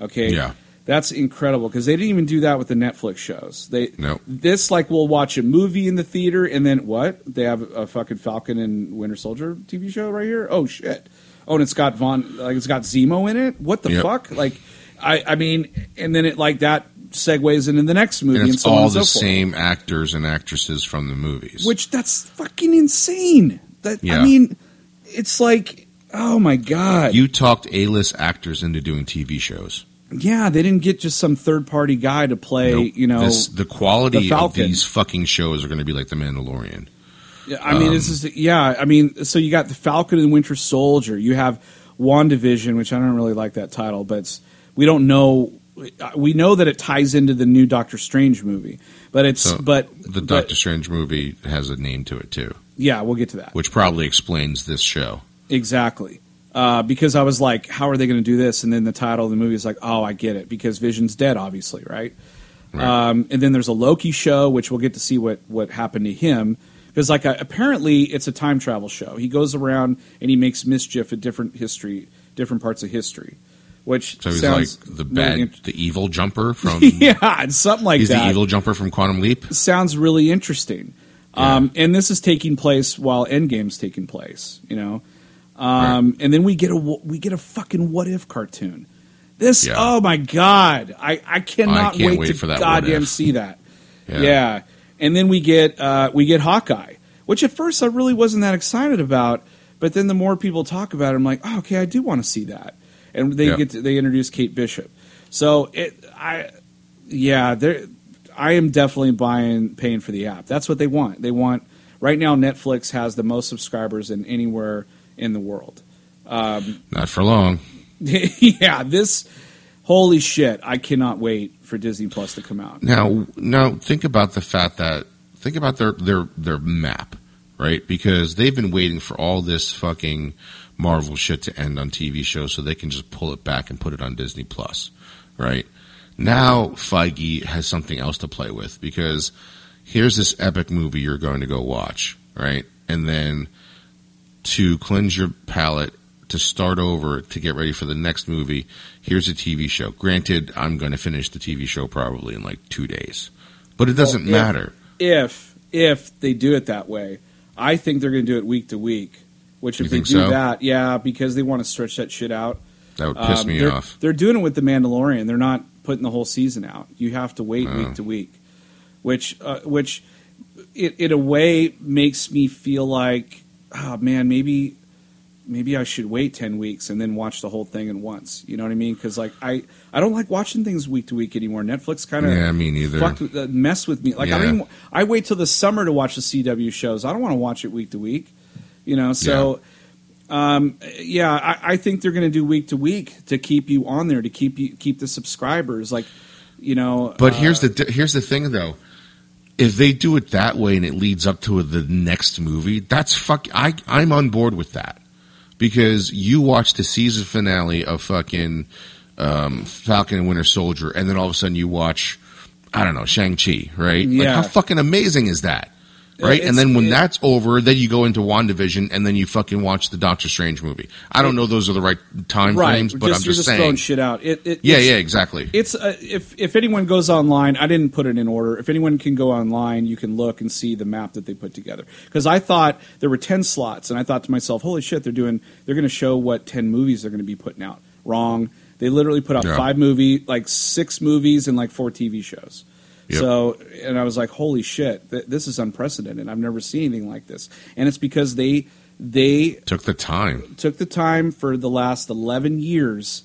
Okay? Yeah. That's incredible because they didn't even do that with the Netflix shows. They Nope. this like we'll watch a movie in the theater and then what? They have a fucking Falcon and Winter Soldier TV show right here. Oh shit! Oh, and it's got Von like it's got Zemo in it. What the Yep. fuck? Like, I I mean, and then it like that segues into the next movie And and, it's so on all and so the forth. same actors and actresses from the movies. Which that's fucking insane. That Yeah. I mean, it's like oh my god. you talked A-list actors into doing TV shows. yeah, they didn't get just some third party guy to play. Nope. You know, This- the quality the of these fucking shows are going to be like The Mandalorian. Yeah, I mean, this is yeah. I mean, so you got the Falcon and Winter Soldier. You have WandaVision, which I don't really like that title, but it's, we don't know. We know that it ties into the new Doctor Strange movie, but it's So, but The but- Doctor Strange movie has a name to it too, Yeah, we'll get to that which probably explains this show. exactly. Uh, because I was like, how are they going to do this? And then the title of the movie is like, oh, I get it because Vision's dead, obviously, right? Right. Um, and then there's a Loki show, which we'll get to see what what happened to him. Because like uh, apparently it's a time travel show. He goes around and he makes mischief at different history, different parts of history, which So he's sounds like the really bad, int- the evil jumper from. yeah, something like he's that. the evil jumper from Quantum Leap. Sounds really interesting. Um, and this is taking place while Endgame's taking place. You know, um, and then we get a we get a fucking what if cartoon. This Yeah. oh my god, I I cannot can't wait, wait to goddamn see that. Yeah. Yeah. And then we get uh, we get Hawkeye, which at first I really wasn't that excited about, but then the more people talk about it, I'm like, oh, okay, I do want to see that. And they Yeah. get to, they introduce Kate Bishop, so it I yeah there I am definitely buying paying for the app. That's what they want. They want right now. Netflix has the most subscribers than anywhere in the world. Not for long. yeah, this holy shit! I cannot wait for Disney Plus to come out. Now, now think about the fact that think about their their their map, right? Because they've been waiting for all this fucking Marvel shit to end on TV shows, so they can just pull it back and put it on Disney Plus, right? Now Feige has something else to play with because here's this epic movie you're going to go watch, right? And then to cleanse your palate, to start over, to get ready for the next movie, here's a TV show. Granted, I'm going to finish the TV show probably in like two days, but it doesn't Well, if- matter. if if they do it that way. I think they're going to do it week to week. Which if You they do so? that, yeah, because they want to stretch that shit out. That would piss Um, me they're, off. They're doing it with the Mandalorian. They're not putting the whole season out. You have to wait Oh. week to week, which uh, which it, in a way makes me feel like, oh man, maybe maybe I should wait ten weeks and then watch the whole thing at once. You know what I mean? Because like I I don't like watching things week to week anymore. Netflix kind of Yeah, me neither. fucked uh, mess with me. Like I Yeah. don't even, I wait till the summer to watch the CW shows. I don't want to watch it week to week. You know, so um, yeah, I, I think they're going to do week to week to keep you on there to keep you keep the subscribers. Like, you know, But uh, here's the here's the thing though. If they do it that way and it leads up to the next movie, that's fuck. I I'm on board with that because you watch the season finale of fucking um, Falcon and Winter Soldier, and then all of a sudden you watch, I don't know, Shang Chi, right? Like Yeah. how fucking amazing is that? Right, and then when it- that's over, then you go into WandaVision, and then you fucking watch the Doctor Strange movie. I don't know those are the right time right? frames, but just, I'm just just throwing saying. shit out. It, it, Yeah, yeah, exactly. It's uh, if if anyone goes online, I didn't put it in order. If anyone can go online, you can look and see the map that they put together. Because I thought there were ten slots, and I thought to myself, "Holy shit, they're doing they're going to show what ten movies they're going to be putting out." Wrong. They literally put out Yeah. five movie, like six movies and like four TV shows. Yep. So, and I was like, "Holy shit, th- this is unprecedented. I've never seen anything like this." And it's because they they Took the time. took the time for the last 11 years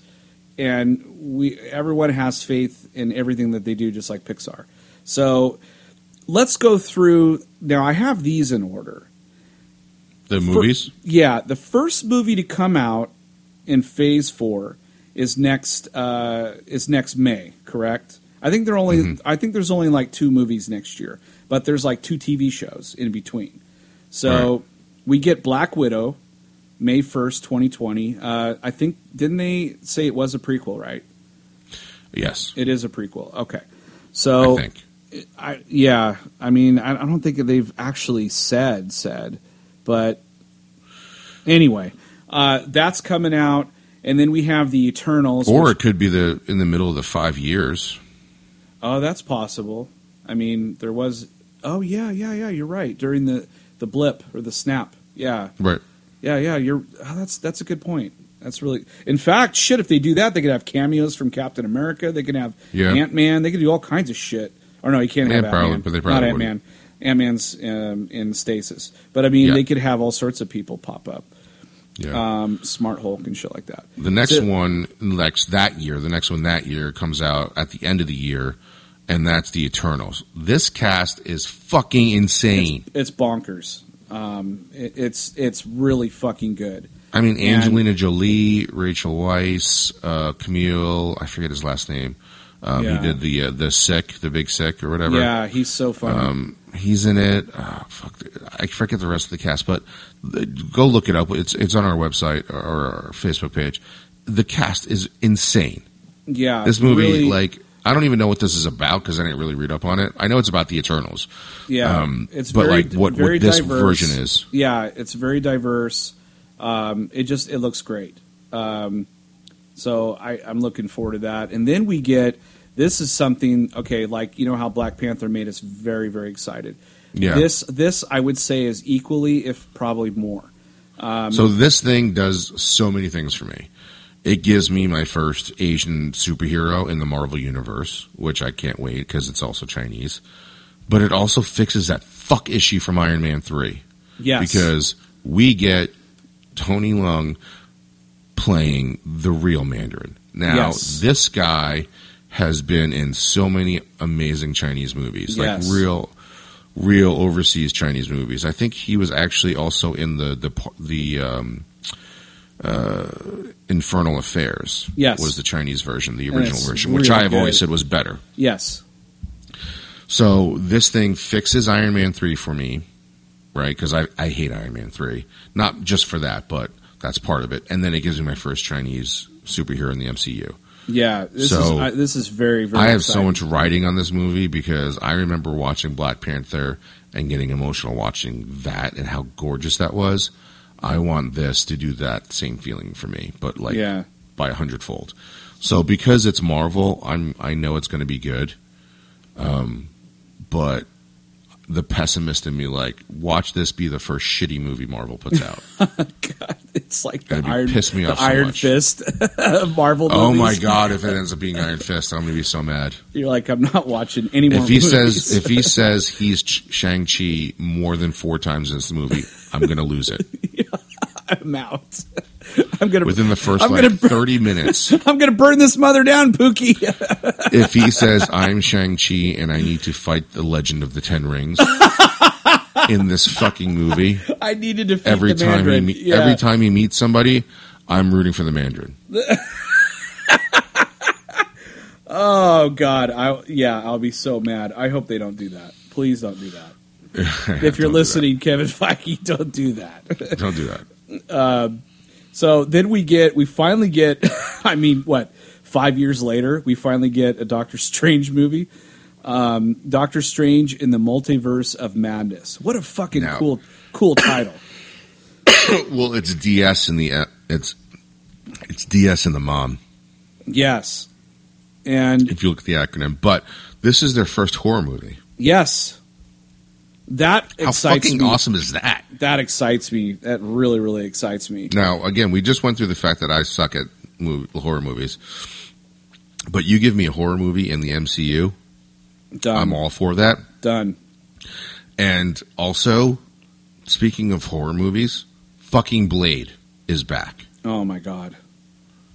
and we everyone has faith in everything that they do just like Pixar. So let's go through now I have these in order. The movies. yeah, the first movie to come out in phase 4 is next uh, is next May, correct? I think there only Mhm. I think there's only like two movies next year, but there's like two TV shows in between. So Right. we get Black Widow May 1st, 2020. Uh, I think didn't they say it was a prequel, right? Yes, It is a prequel. Okay. So I think. I, yeah, I mean, I, I don't think they've actually said said, but anyway, uh, that's coming out, and then we have the Eternals. Or which- it could be the in the middle of the five years. Oh, that's possible. I mean, there was. Oh yeah, yeah, yeah. You're right. During the the blip or the snap. Yeah, Right. yeah, yeah. You're. Oh, that's that's a good point. That's really. In fact, shit. If they do that, they could have cameos from Captain America. They can have Yeah. Ant Man. They could do all kinds of shit. Or no, you can't Yeah, have Ant Man. but they probably Not Ant Man. Ant Man's um, in stasis. But I mean, Yeah. they could have all sorts of people pop up. Yeah. Um, Smart Hulk and shit like that. the next so- one, next that year, the next one that year comes out at the end of the year, and that's the Eternals. This cast is fucking insane. It's bonkers. Um, it, it's it's really fucking good. I mean, and- Angelina Jolie, Rachel Weisz, uh, Kumail, I forget his last name. Um, Yeah. He did the uh, the sick, the big sick, or whatever. Yeah, he's so funny. Um, he's in it. Uh, fuck, I forget the rest of the cast, but go look it up. It's it's on our website or our Facebook page. The cast is insane. yeah, This movie, really- like, I don't even know what this is about because I didn't really read up on it. I know it's about the Eternals. Yeah, Um, it's but, very, like, what- what this diverse. version is. Yeah, it's very diverse. Um, it just it looks great. Um, so I, I'm looking forward to that. And then we get this is something okay, like you know how Black Panther made us very very excited. Yeah. This this I would say is equally, if probably more. Um, so this thing does so many things for me. It gives me my first Asian superhero in the Marvel universe, which I can't wait because it's also Chinese. But it also fixes that fuck issue from Iron Man three. yes, because we get Tony Leung playing the real Mandarin. Now, Yes. this guy has been in so many amazing Chinese movies, Yes. like real, real overseas Chinese movies. I think he was actually also in the the the um, uh, Infernal Affairs. Yes. was the Chinese version, the original version, which really I have always said was better. yes, So this thing fixes Iron Man three for me, right? Because I, I hate Iron Man three, not just for that, but that's part of it. And then it gives me my first Chinese superhero in the MCU. yeah. This is So, I, this is very very. I have so much writing on this movie because I remember watching Black Panther and getting emotional watching that and how gorgeous that was. I want this to do that same feeling for me, but like yeah. by a hundredfold. So because it's Marvel, I'm I know it's going to be good. Um, but the pessimist in me, like, watch this be the first shitty movie Marvel puts out. God, It's like the Iron, piss me off so Iron much. Fist Marvel. Oh movies. my god! If it ends up being Iron Fist, I'm gonna be so mad. You're like, I'm not watching any more. If he movies. says if he says he's Shang Chi more than four times in this movie, I'm gonna lose it I'm out. I'm gonna within the 1st I'm like bur- 30 minutes. I'm gonna burn this mother down, Pookie. If he says I'm Shang Chi and I need to fight the Legend of the Ten Rings in this fucking movie, I need to defeat every the time he Mandarin. meet, yeah. every time he meets somebody, I'm rooting for the Mandarin. Oh God, I yeah, I'll be so mad. I hope they don't do that. Please don't do that. If you're listening, Kevin Feige, don't do that. don't do that. So then we get, we finally get, I mean, what, five years later, we finally get a Doctor Strange movie. Um, Doctor Strange in the Multiverse of Madness. What a fucking cool, cool title. Well, it's DS in the uh, it's it's DS in the mom. Yes. And If you look at the acronym, but this is their first horror movie. yes, that How excites fucking me. awesome is that? That excites me. That really, really excites me. Now, again, we just went through the fact that I suck at movie, horror movies, but you give me a horror movie in the MCU, Done. I'm all for that. Done. And also, speaking of horror movies, fucking Blade is back. Oh my god.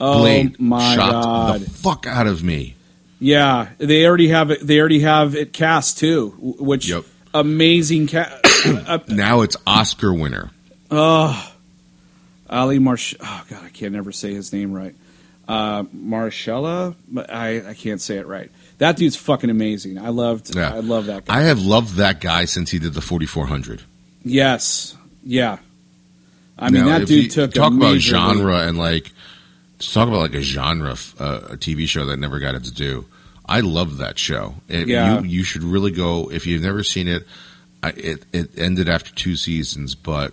Oh Blade my shocked god. the fuck out of me. Yeah, they already have it. They already have it cast too, which Yep. Amazing cat. uh, Now it's Oscar winner. oh, Ali Marsh. Oh God, I can't never say his name right. Uh, I I can't say it right. That dude's fucking amazing. I loved. Yeah. I love that guy. I have loved that guy since he did the 4400. yes. Yeah. I mean, Now, that dude took a talk about major genre leap. and like talk about like a genre uh, a TV show that never got its due. I love that show. It, Yeah. you you should really go if you've never seen it. I, it it ended after two seasons, but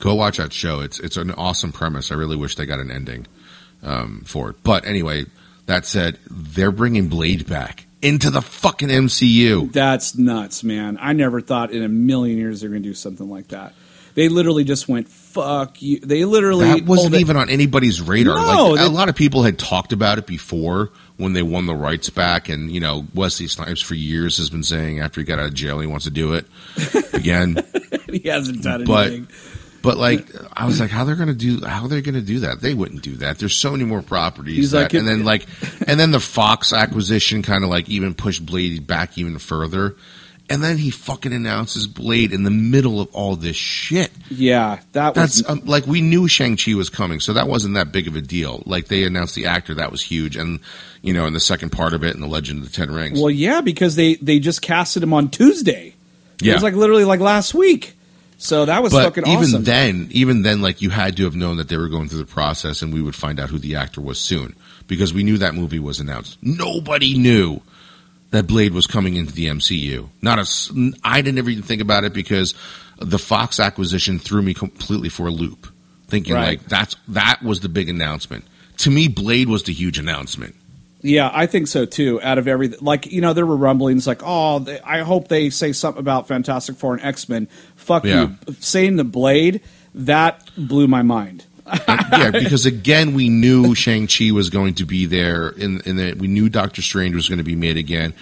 go watch that show. It's it's an awesome premise. I really wish they got an ending um, for it. But anyway, that said, they're bringing Blade back into the fucking MCU. That's nuts, man. I never thought in a million years they're going to do something like that. They literally just went fuck you. They literally That wasn't pulled it- even on anybody's radar. No, like, they- a lot of people had talked about it before when they won the rights back, and you know Wesley Snipes for years has been saying after he got out of jail he wants to do it again. he hasn't done But- anything. but like, I was like, how they're gonna do? How they're gonna do that? They wouldn't do that. There's so many more properties. That- like, and then like, and then the Fox acquisition kind of like even pushed Blade back even further. And then he fucking announces Blade in the middle of all this shit. Yeah, that was That's um, like we knew Shang Chi was coming, so that wasn't that big of a deal. Like they announced the actor, that was huge, and you know, in the second part of it, in the Legend of the Ten Rings. well, yeah, because they they just casted him on Tuesday. Yeah, It was like literally like last week. So that was but fucking even awesome. then, even then, like you had to have known that they were going through the process, and we would find out who the actor was soon because we knew that movie was announced. Nobody knew that Blade was coming into the MCU. Not a, I didn't ever even think about it because the Fox acquisition threw me completely for a loop, thinking Right. like that's that was the big announcement. To me, Blade was the huge announcement. yeah, I think so too. Out of everything, like you know, there were rumblings like, oh, they, I hope they say something about Fantastic Four and X Men. Fuck Yeah. you, saying the Blade that blew my mind. Yeah, because again, we knew Shang Chi was going to be there, and, in the, we knew Doctor Strange was going to be made again.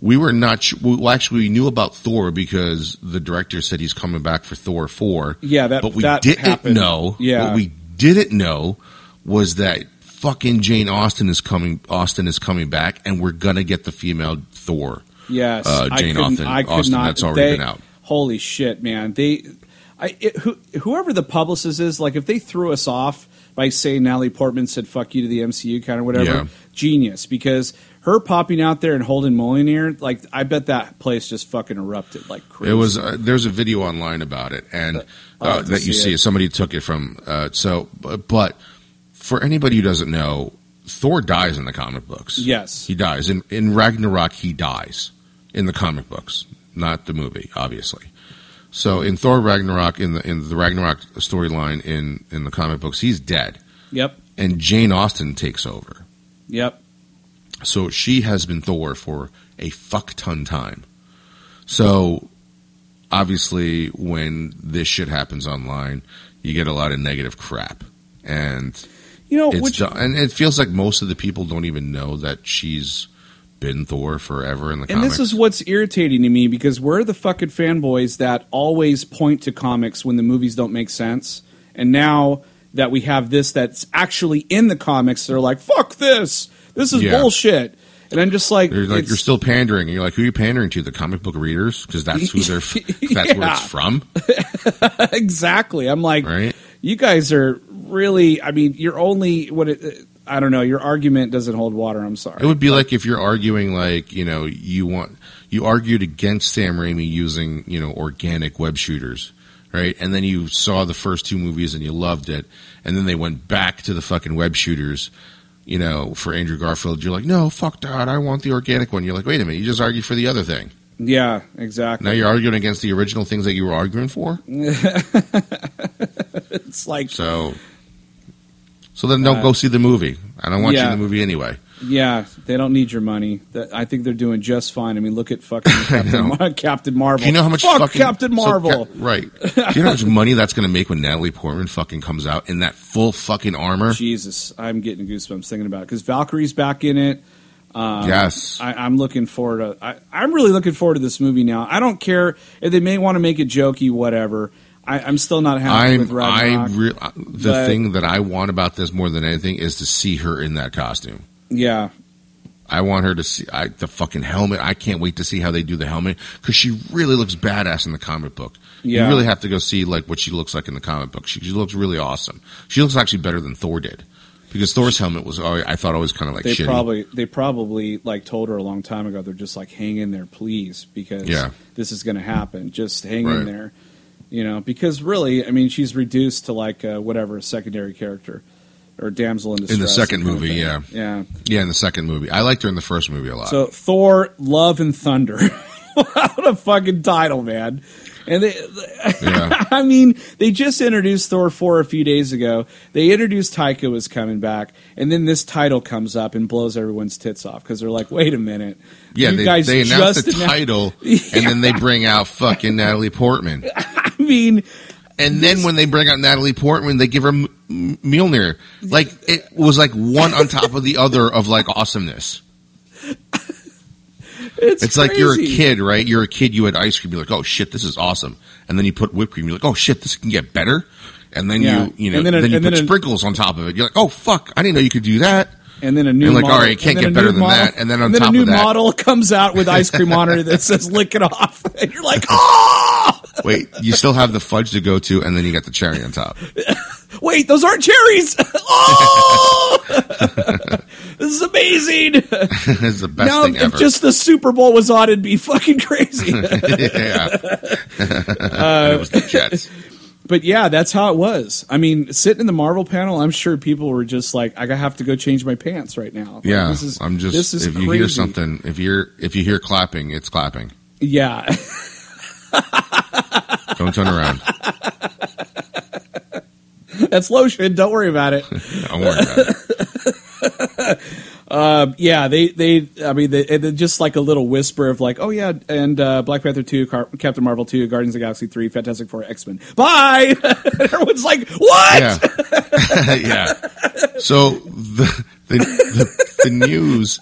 We were not. sh- Well, actually, we knew about Thor because the director said he's coming back for Thor four. Yeah, that- but we that didn't happened. know. Yeah. what we didn't know was that fucking Jane Austen is coming. Austin is coming back, and we're gonna get the female Thor. Yes, Uh, Jane couldn't- Austen- I could Austen, not. that's already they- been out. Holy shit, man! They, I, it, who, whoever the publicist is, like if they threw us off by saying Natalie Portman said "fuck you" to the MCU, kind of whatever, Yeah. genius. Because her popping out there and holding Mjolnir, like I bet that place just fucking erupted like crazy. It was uh, there's a video online about it, and uh, to that you see see it. somebody took it from. Uh, so, but, but for anybody who doesn't know, Thor dies in the comic books. Yes. he dies in in Ragnarok. He dies in the comic books, not the movie, obviously. So in Thor Ragnarok, in the in the Ragnarok storyline in in the comic books, he's dead, Yep, and Jane Austen takes over. yep. So she has been Thor for a fuck ton time. So obviously, when this shit happens online, you get a lot of negative crap, and You know, it's which and it feels like most of the people don't even know that she's been Thor forever in the comics. and comics. this is what's irritating to me because we're the fucking fanboys that always point to comics when the movies don't make sense. And now that we have this that's actually in the comics, they're like, "Fuck this! This is Yeah. bullshit." And I'm just like, You're like you're still pandering, and you're like, who are you pandering to? The comic book readers, because that's who they're. That's where it's from, exactly. I'm like, right? you guys are really. I mean, you're only what it. I don't know. Your argument doesn't hold water. I'm sorry. It would be like if you're arguing, like you know, you want you argued against Sam Raimi using you know organic web shooters, right? And then you saw the first two movies and you loved it, and then they went back to the fucking web shooters, you know, for Andrew Garfield. You're like, no, fuck that, I want the organic one. You're like, wait a minute, you just argued for the other thing. yeah, exactly. Now you're arguing against the original things that you were arguing for. it's like, So, so then don't Uh, go see the movie. I don't want you in the movie anyway. yeah, they don't need your money. That- I think they're doing just fine. I mean, look at fucking Captain. Mar- Captain Marvel. Do you know how much Fuck fucking Captain so Marvel? Cap- right? Do you know how much money that's going to make when Natalie Portman fucking comes out in that full fucking armor? Jesus, I'm getting goosebumps thinking about it because Valkyrie's back in it. Um, yes. I, I'm looking forward to. I, I'm really looking forward to this movie now. I don't care if they may want to make it jokey, whatever. I, I'm still not happy with I'm I re- uh, the but- thing that I want about this more than anything is to see her in that costume. yeah, I want her to see I, the fucking helmet. I can't wait to see how they do the helmet because she really looks badass in the comic book. Yeah. You really have to go see like what she looks like in the comic book. She, she looks really awesome. She looks actually better than Thor did because Thor's helmet was always, I thought always kind of like they shitty. probably they probably like told her a long time ago. They're just like, hang in there, please, because Yeah. this is going to happen. Just hang Right. in there, you know. Because really, I mean, she's reduced to like uh, whatever a secondary character or damsel in distress. In the second movie, yeah. yeah. yeah, in the second movie, I liked her in the first movie a lot. So Thor, Love and Thunder. what a fucking title, man! And they, Yeah. I mean, they just introduced Thor four a few days ago. They introduced Taika was coming back, and then this title comes up and blows everyone's tits off because they're like, "Wait a minute, yeah, you they, guys they announced just the title and then they bring out fucking Natalie Portman. I mean, And then when they bring out Natalie Portman, they give her M- M- Mjolnir. Like it was like one on top of the other of like awesomeness. It's It's like you're a kid, right? You're a kid. You had ice cream. You're like, oh shit, this is awesome. And then you put whipped cream. You're like, oh shit, this can get better. And then Yeah. you, you know, And then, then you and put then a- sprinkles on top of it. You're like, oh fuck, I didn't know you could do that. And then a new And like, model, all right, it can't get better than model- that. And then on then top a new of that- model comes out with ice cream on it that says "lick it off," and you're like, "Oh, Wait, you still have the fudge to go to, and then you got the cherry on top. wait, those aren't cherries!" oh, this is amazing. it's the best now, thing if ever. just the Super Bowl was on, it'd be fucking crazy. yeah. Uh, it was the Jets. but yeah, that's how it was. I mean, sitting in the Marvel panel, I'm sure people were just like, "I have to go change my pants right now." Like, Yeah, this is, I'm just. This is if you hear something, if you're if you hear clapping, it's clapping. Yeah. Don't turn around. That's lotion. Don't worry about it. Don't worry about it. Yeah, they they. I mean, they, just like a little whisper of like, oh yeah, and uh, Black Panther two, Car- Captain Marvel two, Guardians of the Galaxy three, Fantastic Four, X Men. Bye. Everyone's like, what? Yeah, yeah. So the, the the the news,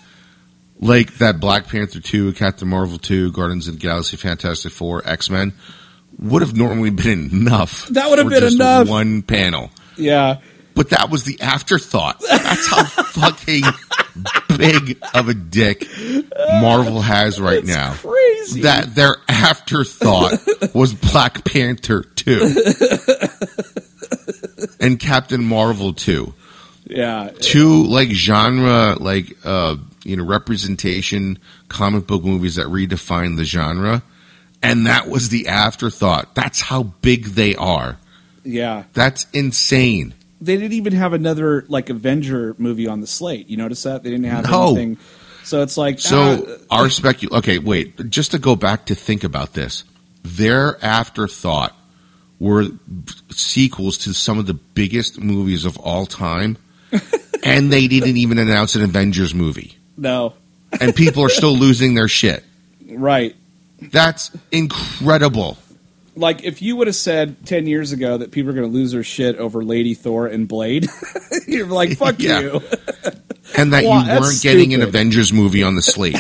like that Black Panther two, Captain Marvel two, Guardians of the Galaxy, Fantastic Four, X Men, would have normally been enough. That would have been enough. One panel. Yeah. But that was the afterthought. That's how fucking big of a dick Marvel has right now. crazy. That their afterthought was Black Panther 2 and Captain Marvel 2. Yeah. Two like genre like uh you know representation comic book movies that redefine the genre and that was the afterthought. That's how big they are. Yeah. That's insane. They didn't even have another like Avenger movie on the slate. You notice that they didn't have No. anything. So it's like So ah, our specu okay, wait, just to go back to think about this. Their afterthought were sequels to some of the biggest movies of all time, and they didn't even announce an Avengers movie. no. And people are still losing their shit. Right. That's incredible. Like if you would have said ten years ago that people are going to lose their shit over Lady Thor and Blade, you're like, "Fuck Yeah. you." and that Wow, you weren't getting an. Avengers movie on the slate.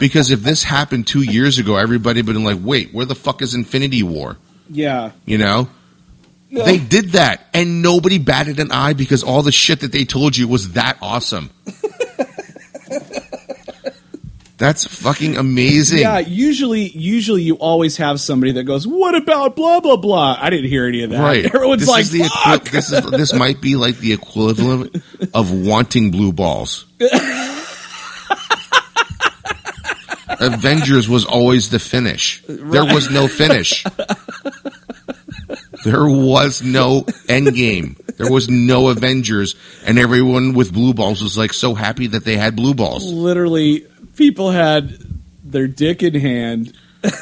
because if this happened two years ago, everybody would have been like, "Wait, where the fuck is Infinity War?" Yeah, You know, they did that, and nobody batted an eye because all the shit that they told you was that awesome. That's fucking amazing. yeah. Usually, usually you always have somebody that goes, "What about blah blah blah?" I didn't hear any of that. Right. Everyone's this like, is the equi- this is this might be like the equivalent of wanting blue balls. Avengers was always the finish. There was no finish. There was no end game. There was no Avengers, and everyone with blue balls was like so happy that they had blue balls. literally people had their dick in hand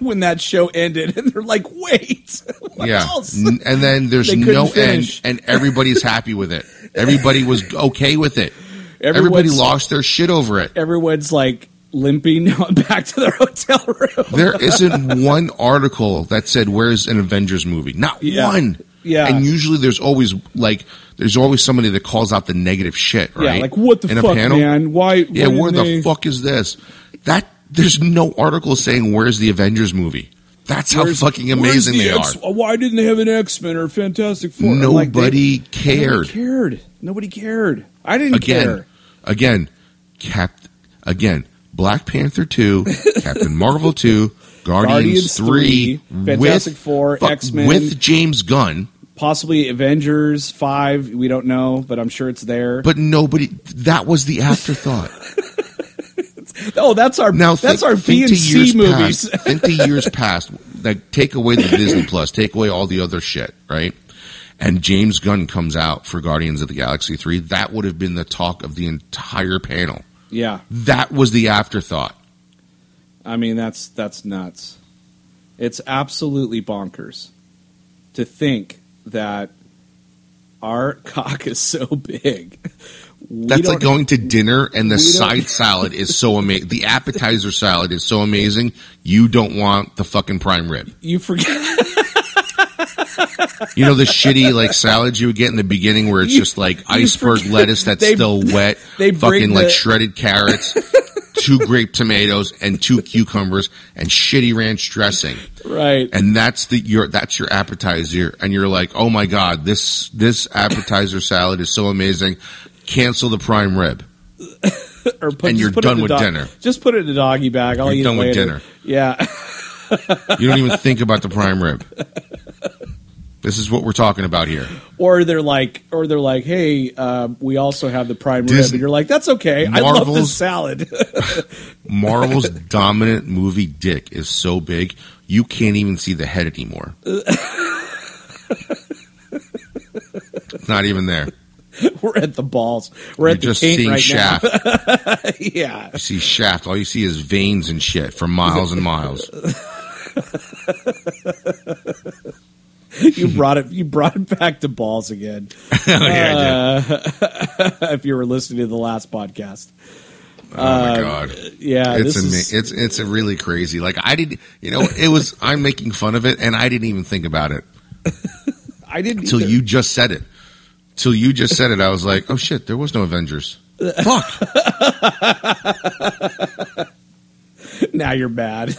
when that show ended and they're like wait what yeah, else and then there's no finish. end, and everybody's happy with it. Everybody was okay with it. Everybody lost their shit over it. everyone's like limping back to their hotel room There isn't one article that said where's an Avengers movie. Not Yeah. one. Yeah. And usually there's always like there's always somebody that calls out the negative shit, right? yeah like what the In a fuck panel. man why Yeah, where the they- fuck is this? That there's no article saying where's the Avengers movie. That's how where's- fucking amazing the they X- are. why didn't they have an x-men or fantastic four I'm like, they- Nobody cared. nobody cared nobody cared i didn't again, care again, Cap, again, Black Panther two, Captain Marvel two, Guardians, Guardians three, 3, Fantastic with, Four, fuck, X-Men. with James Gunn, possibly avengers 5 we don't know but i'm sure it's there but nobody. That was the afterthought. oh that's our Now that's think, our b and c movies Past, think to years past. Like take away the Disney Plus, take away all the other shit, right? And James Gunn comes out for Guardians of the Galaxy three. That would have been the talk of the entire panel. yeah That was the afterthought. I mean, that's that's nuts. It's absolutely bonkers to think that our cock is so big. We That's like going to dinner and the side salad is so amazing. The appetizer salad is so amazing. You don't want the fucking prime rib. You forget. You know the shitty like salads you would get in the beginning where it's You- just like iceberg forget- lettuce that's they- still wet, they fucking like shredded carrots, two grape tomatoes and two cucumbers and shitty ranch dressing. right. And that's the your that's your appetizer and you're like, "Oh my god, this this appetizer salad is so amazing. Cancel the prime rib." or put, and you're put done with dog- dinner. Just put it in a doggy bag. I'll You're eat done it with later. dinner. Yeah. You don't even think about the prime rib. This is what we're talking about here. Or they're like, or they're like, hey, uh, we also have the prime rib, and you're like, that's okay. I love Marvel's- this salad. Marvel's dominant movie dick is so big you can't even see the head anymore. it's not even there. We're at the balls. We're You're at the just taint seeing right shaft. now. yeah. You see shaft. All you see is veins and shit for miles and miles. You brought it. You brought it back to balls again. Oh, yeah, I did. Uh, if you were listening to the last podcast. Oh my uh, god. Yeah, It's this ama- is, it's it's a really crazy. Like I did, you know, it was I'm making fun of it, and I didn't even think about it I didn't until you just said it. Till you just said it, I was like, oh shit, there was no Avengers. Fuck. now you're bad.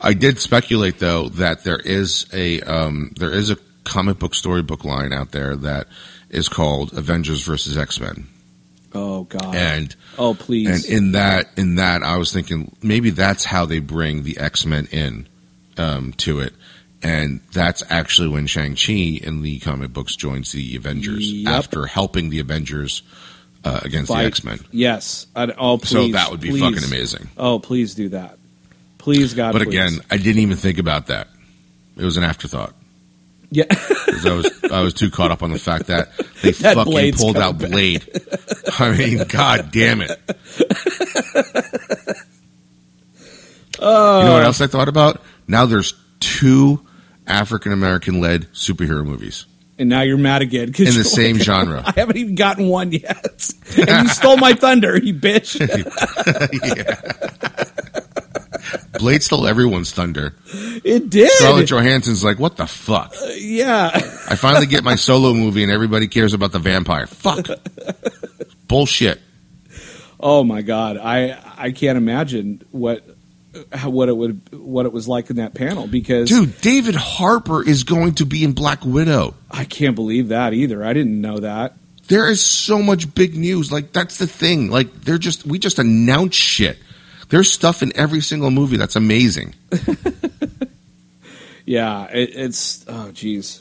I did speculate though that there is a um, there is a comic book storybook line out there that is called Avengers versus X Men, oh God. and oh please. and in that in that I was thinking maybe that's how they bring the X Men in um, to it, and that's actually when Shang Chi in the comic books joins the Avengers Yep. after helping the Avengers uh, against Fight. the X Men. Yes. I'd, oh please. So that would be please. fucking amazing. Oh please do that. Please God. But please. again, I didn't even think about that. It was an afterthought. yeah. because I was I was too caught up on the fact that they That fucking pulled out Blade. I mean, god damn it! you know what else I thought about? Now there's two African American led superhero movies and now you're mad again in the same like, genre. I haven't even gotten one yet, and you stole my thunder, you bitch. Blade stole everyone's thunder. It did. Scarlett Johansson's like, what the fuck? Uh, yeah. I finally get my solo movie and everybody cares about the vampire. Fuck. Bullshit. Oh my god. I I can't imagine what what it would what it was like in that panel because Dude, David Harbour is going to be in Black Widow. I can't believe that either. I didn't know that. There is so much big news. Like that's the thing. Like they're just we just announce shit. There's stuff in every single movie that's amazing. Yeah, it, it's oh jeez.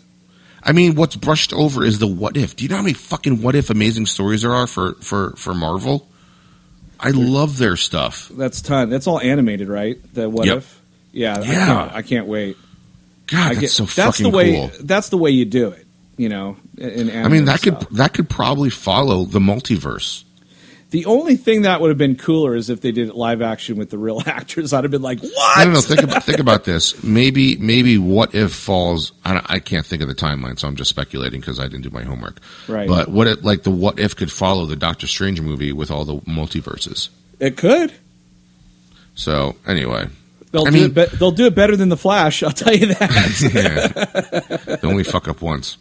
I mean, what's brushed over is the what if. Do you know how many fucking what if amazing stories there are for for for Marvel? I love their stuff. That's ton. That's all animated, right? The what Yep. if? Yeah, I Yeah. can't, I can't wait. God, I that's get, so that's fucking the way. cool. That's the way you do it. You know, in, in I mean, that could that could probably follow the multiverse. The only thing that would have been cooler is if they did it live action with the real actors. I'd have been like, "What?" I don't know. Think about think about this. Maybe maybe what if falls. I, don't- I can't think of the timeline, so I'm just speculating because I didn't do my homework. Right. But what it like the what if could follow the Doctor Strange movie with all the multiverses. It could. So anyway, They'll I do mean- it. Be- they'll do it better than the Flash. I'll tell you that. they only fuck up once.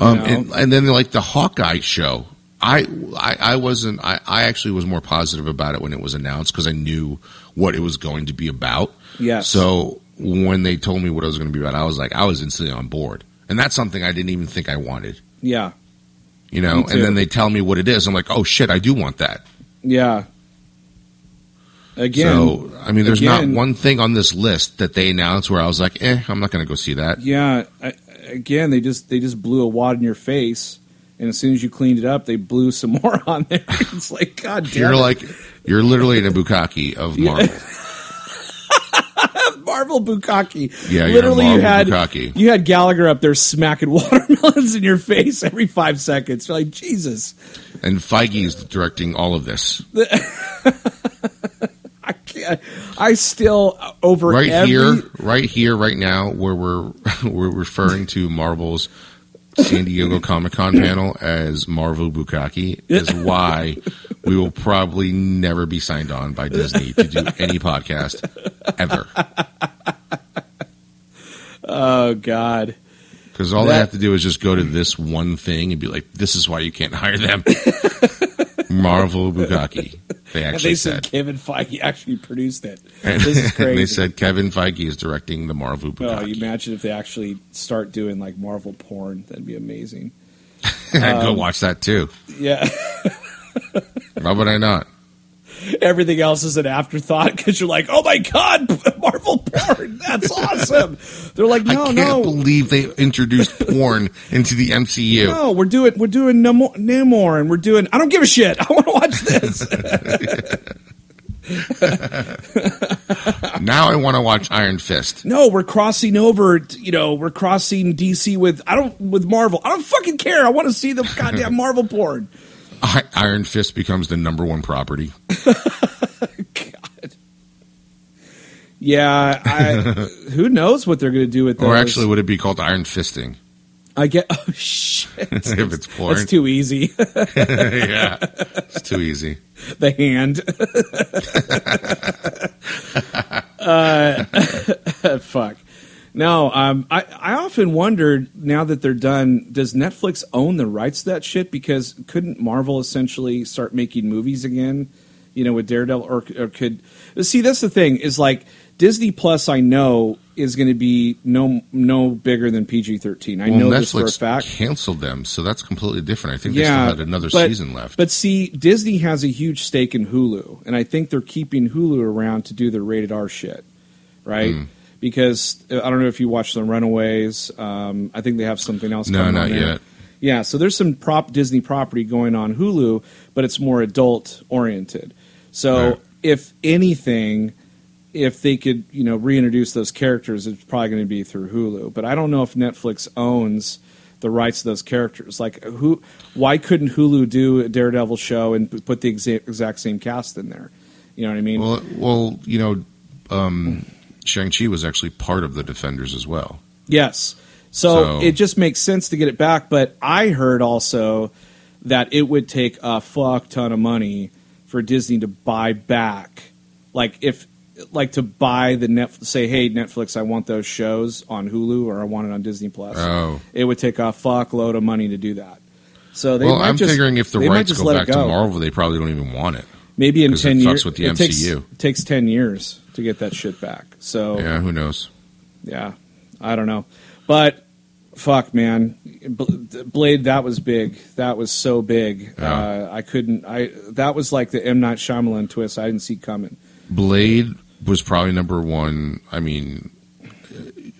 Um, know? and, and then like the Hawkeye show. I, I, I wasn't. I, I actually was more positive about it when it was announced because I knew what it was going to be about. Yes. So when they told me what it was going to be about, I was like, I was instantly on board, and that's something I didn't even think I wanted. yeah, You know, and then they tell me what it is. I'm like, oh shit, I do want that. yeah. Again, so I mean, there's again- not one thing on this list that they announced where I was like, eh, I'm not going to go see that. yeah. I, again, they just they just blew a wad in your face, and as soon as you cleaned it up, they blew some more on there. it's like, God damn You're it. like, you're literally in a bukkake of Marvel. Marvel Bukaki. Yeah, literally, you had bukkake. you had Gallagher up there smacking watermelons in your face every five seconds. You're like Jesus, And Feige is directing all of this. I can't. I still over Right every, here, right here, right now, where we're we're referring to Marvel's San Diego Comic Con panel as Marvel Bukaki is why we will probably never be signed on by Disney to do any podcast ever. Oh God. Because all they That- have to do is just go to this one thing and be like, "This is why you can't hire them." Marvel Bukaki. They And actually they said said. Kevin Feige actually produced it. And, This is crazy. they said Kevin Feige is directing the Marvel Bukaki. Oh, you imagine if they actually start doing like Marvel porn? That'd be amazing. I'd go Um, watch that too. Yeah, Why would I not? Everything else is an afterthought because you're like, oh my god, Marvel porn, that's awesome. They're like, no, I can't no, believe they introduced porn into the MCU. no, we're doing we're doing Namor, Namor and we're doing. I don't give a shit. I want to watch this. Now I want to watch Iron Fist. no, we're crossing over. You know, we're crossing DC with I don't with Marvel. I don't fucking care. I want to see the goddamn Marvel porn. I, Iron Fist becomes the number one property. God. Yeah, I, who knows what they're going to do with those? Or actually, would it be called Iron Fisting? I get. Oh shit! if it's porn. it's too easy. yeah. It's too easy. the hand. uh, fuck. No, um, I, I often wondered now that they're done, does Netflix own the rights to that shit? Because couldn't Marvel essentially start making movies again, you know, with Daredevil? Or, or could. See, that's the thing, is like Disney Plus, I know, is going to be no no bigger than PG 13. I Well, know this for a fact. canceled them, so that's completely different. I think they Yeah, still had another but- season left. But see, Disney has a huge stake in Hulu, and I think they're keeping Hulu around to do their rated R shit, right? Hmm. Because I don't know if you watch the Runaways. Um, I think they have something else. no, coming not on yet. Yeah, so there's some prop Disney property going on Hulu, but it's more adult oriented. So Right. if anything, if they could, you know, reintroduce those characters, it's probably going to be through Hulu. But I don't know if Netflix owns the rights to those characters. Like, who? Why couldn't Hulu do a Daredevil show and put the exa- exact same cast in there? You know what I mean? Well, well, you know, um, Shang Chi was actually part of the Defenders as well. Yes. So, So- it just makes sense to get it back. But I heard also that it would take a fuck ton of money for Disney to buy back. Like if like to buy the net say hey netflix i want those shows on hulu or i want it on disney plus Oh. it would take a fuck load of money to do that so they well, might I'm just, figuring if the rights go back it to go. Marvel, they probably don't even want it. maybe in 10 years with the it takes, MCU. takes 10 years to get that shit back so Yeah, who knows? yeah, I don't know, but fuck, man, Blade that was big. That was so big. Yeah. Uh, I couldn't. I that was like the M Night Shyamalan twist. I didn't see coming. Blade was probably number one. I mean,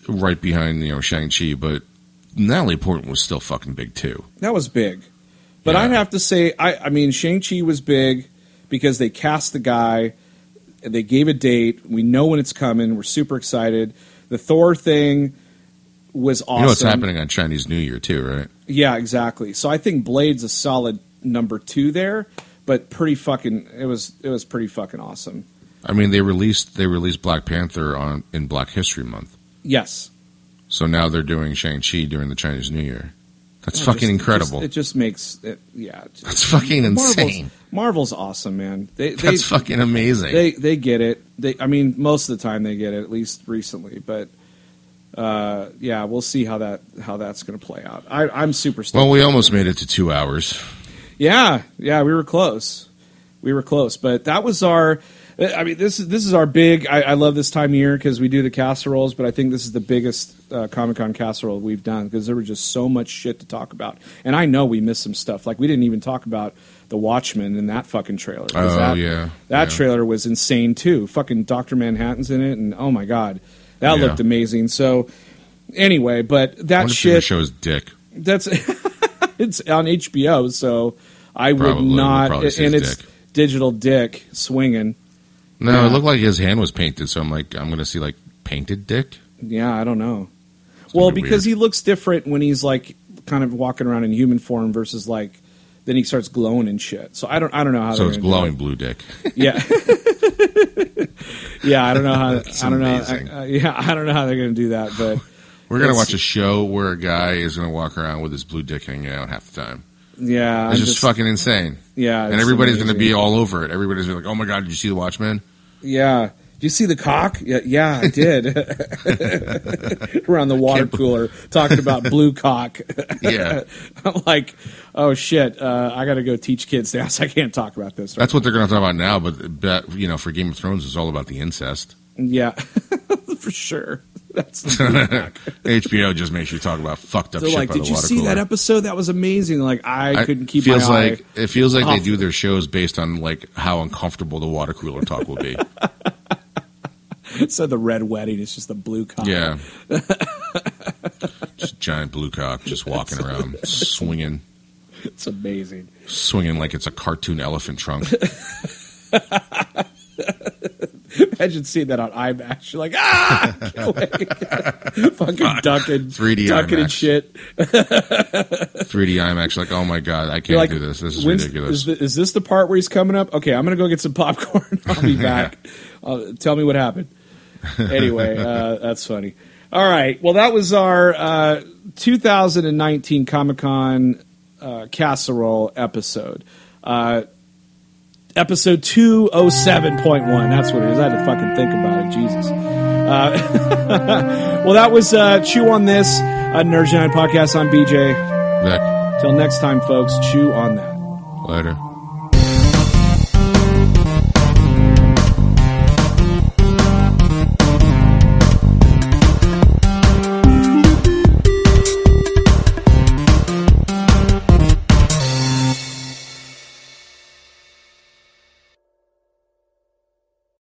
right behind you know Shang Chi, but Natalie Portman was still fucking big too. That was big. But Yeah. I'd have to say, I, I mean, Shang Chi was big because they cast the guy. They gave a date. We know when it's coming. We're super excited. The Thor thing was awesome. You know what's happening on Chinese New Year too, right? Yeah, exactly. So I think Blade's a solid number two there, but pretty fucking. It was it was pretty fucking awesome. I mean, they released they released Black Panther on in Black History Month, Yes, so now they're doing Shang Chi during the Chinese New Year. That's fucking just- incredible. It just, it just makes it. Yeah, That's fucking Marvel's, insane. Marvel's awesome, man. They they That's fucking amazing. they they get it. They I mean, most of the time they get it. At least recently, but. Uh, yeah, we'll see how that how that's going to play out. I, I'm super stoked. well, we almost made it to two hours. Yeah, yeah, we were close. We were close, but that was our. I mean, this is this is our big. I, I love this time of year because we do the casseroles, but I think this is the biggest uh, Comic Con casserole we've done because there was just so much shit to talk about, and I know we missed some stuff. Like we didn't even talk about the Watchmen in that fucking trailer. Oh, that, yeah, that yeah. trailer was insane too. Fucking Doctor Manhattan's in it, and oh my god, that Yeah. looked amazing. So anyway, but that wonder if they're gonna shit show his dick. that's it's on HBO, so I would Probably, we'll not. and it's dick. digital dick swinging. No, Yeah. it looked like his hand was painted, so I'm like, I'm gonna see like painted dick. Yeah, I don't know. gonna Well, be because weird. he looks different when he's like kind of walking around in human form versus like then he starts glowing and shit. So I don't I don't know how. So it's gonna do glowing blue dick. Yeah. yeah, I don't know how. I don't amazing. know. I, uh, yeah, I don't know how they're going to do that, but We're gonna watch a show where a guy is gonna walk around with his blue dick hanging out half the time. Yeah, It's I'm just, fucking insane, Yeah, and everybody's gonna be all over it. Everybody's gonna be like, "Oh my god, did you see the Watchmen?" Yeah. Did you see the cock? Yeah, yeah I did. Around the water cooler, talking about blue cock. Yeah, I'm like, oh shit, uh, I got to go teach kids dance. I can't talk about this. that's what they're gonna talk about now. But, but you know, for Game of Thrones, it's all about the incest. Yeah, for sure. That's HBO just makes you talk about fucked up They're shit like, by did the you water see cooler. that episode? That was amazing. Like, I, couldn't keep feels like it feels like they do their shows based on like how uncomfortable the water cooler talk will be. So the red wedding is just the blue cock. yeah, just giant blue cock just walking around swinging, it's amazing. swinging like it's a cartoon elephant trunk. Imagine seeing that on IMAX. You're like, ah, fucking ducking, 3D ducking and shit. 3D IMAX, like, oh my god, I can't You're like, do this. This is when's- ridiculous. Is, thi- is this the part where he's coming up? Okay, I'm gonna go get some popcorn. I'll be back. uh, tell me what happened. Anyway, uh, that's funny. All right. Well, that was our uh, 2019 Comic Con uh, casserole episode. Uh, episode 207.1. That's what it is. I had to fucking think about it. Jesus. Uh, well, that was uh, Chew on This, a Nerd Giant podcast on BJ. Vic, Till next time, folks, chew on that. later.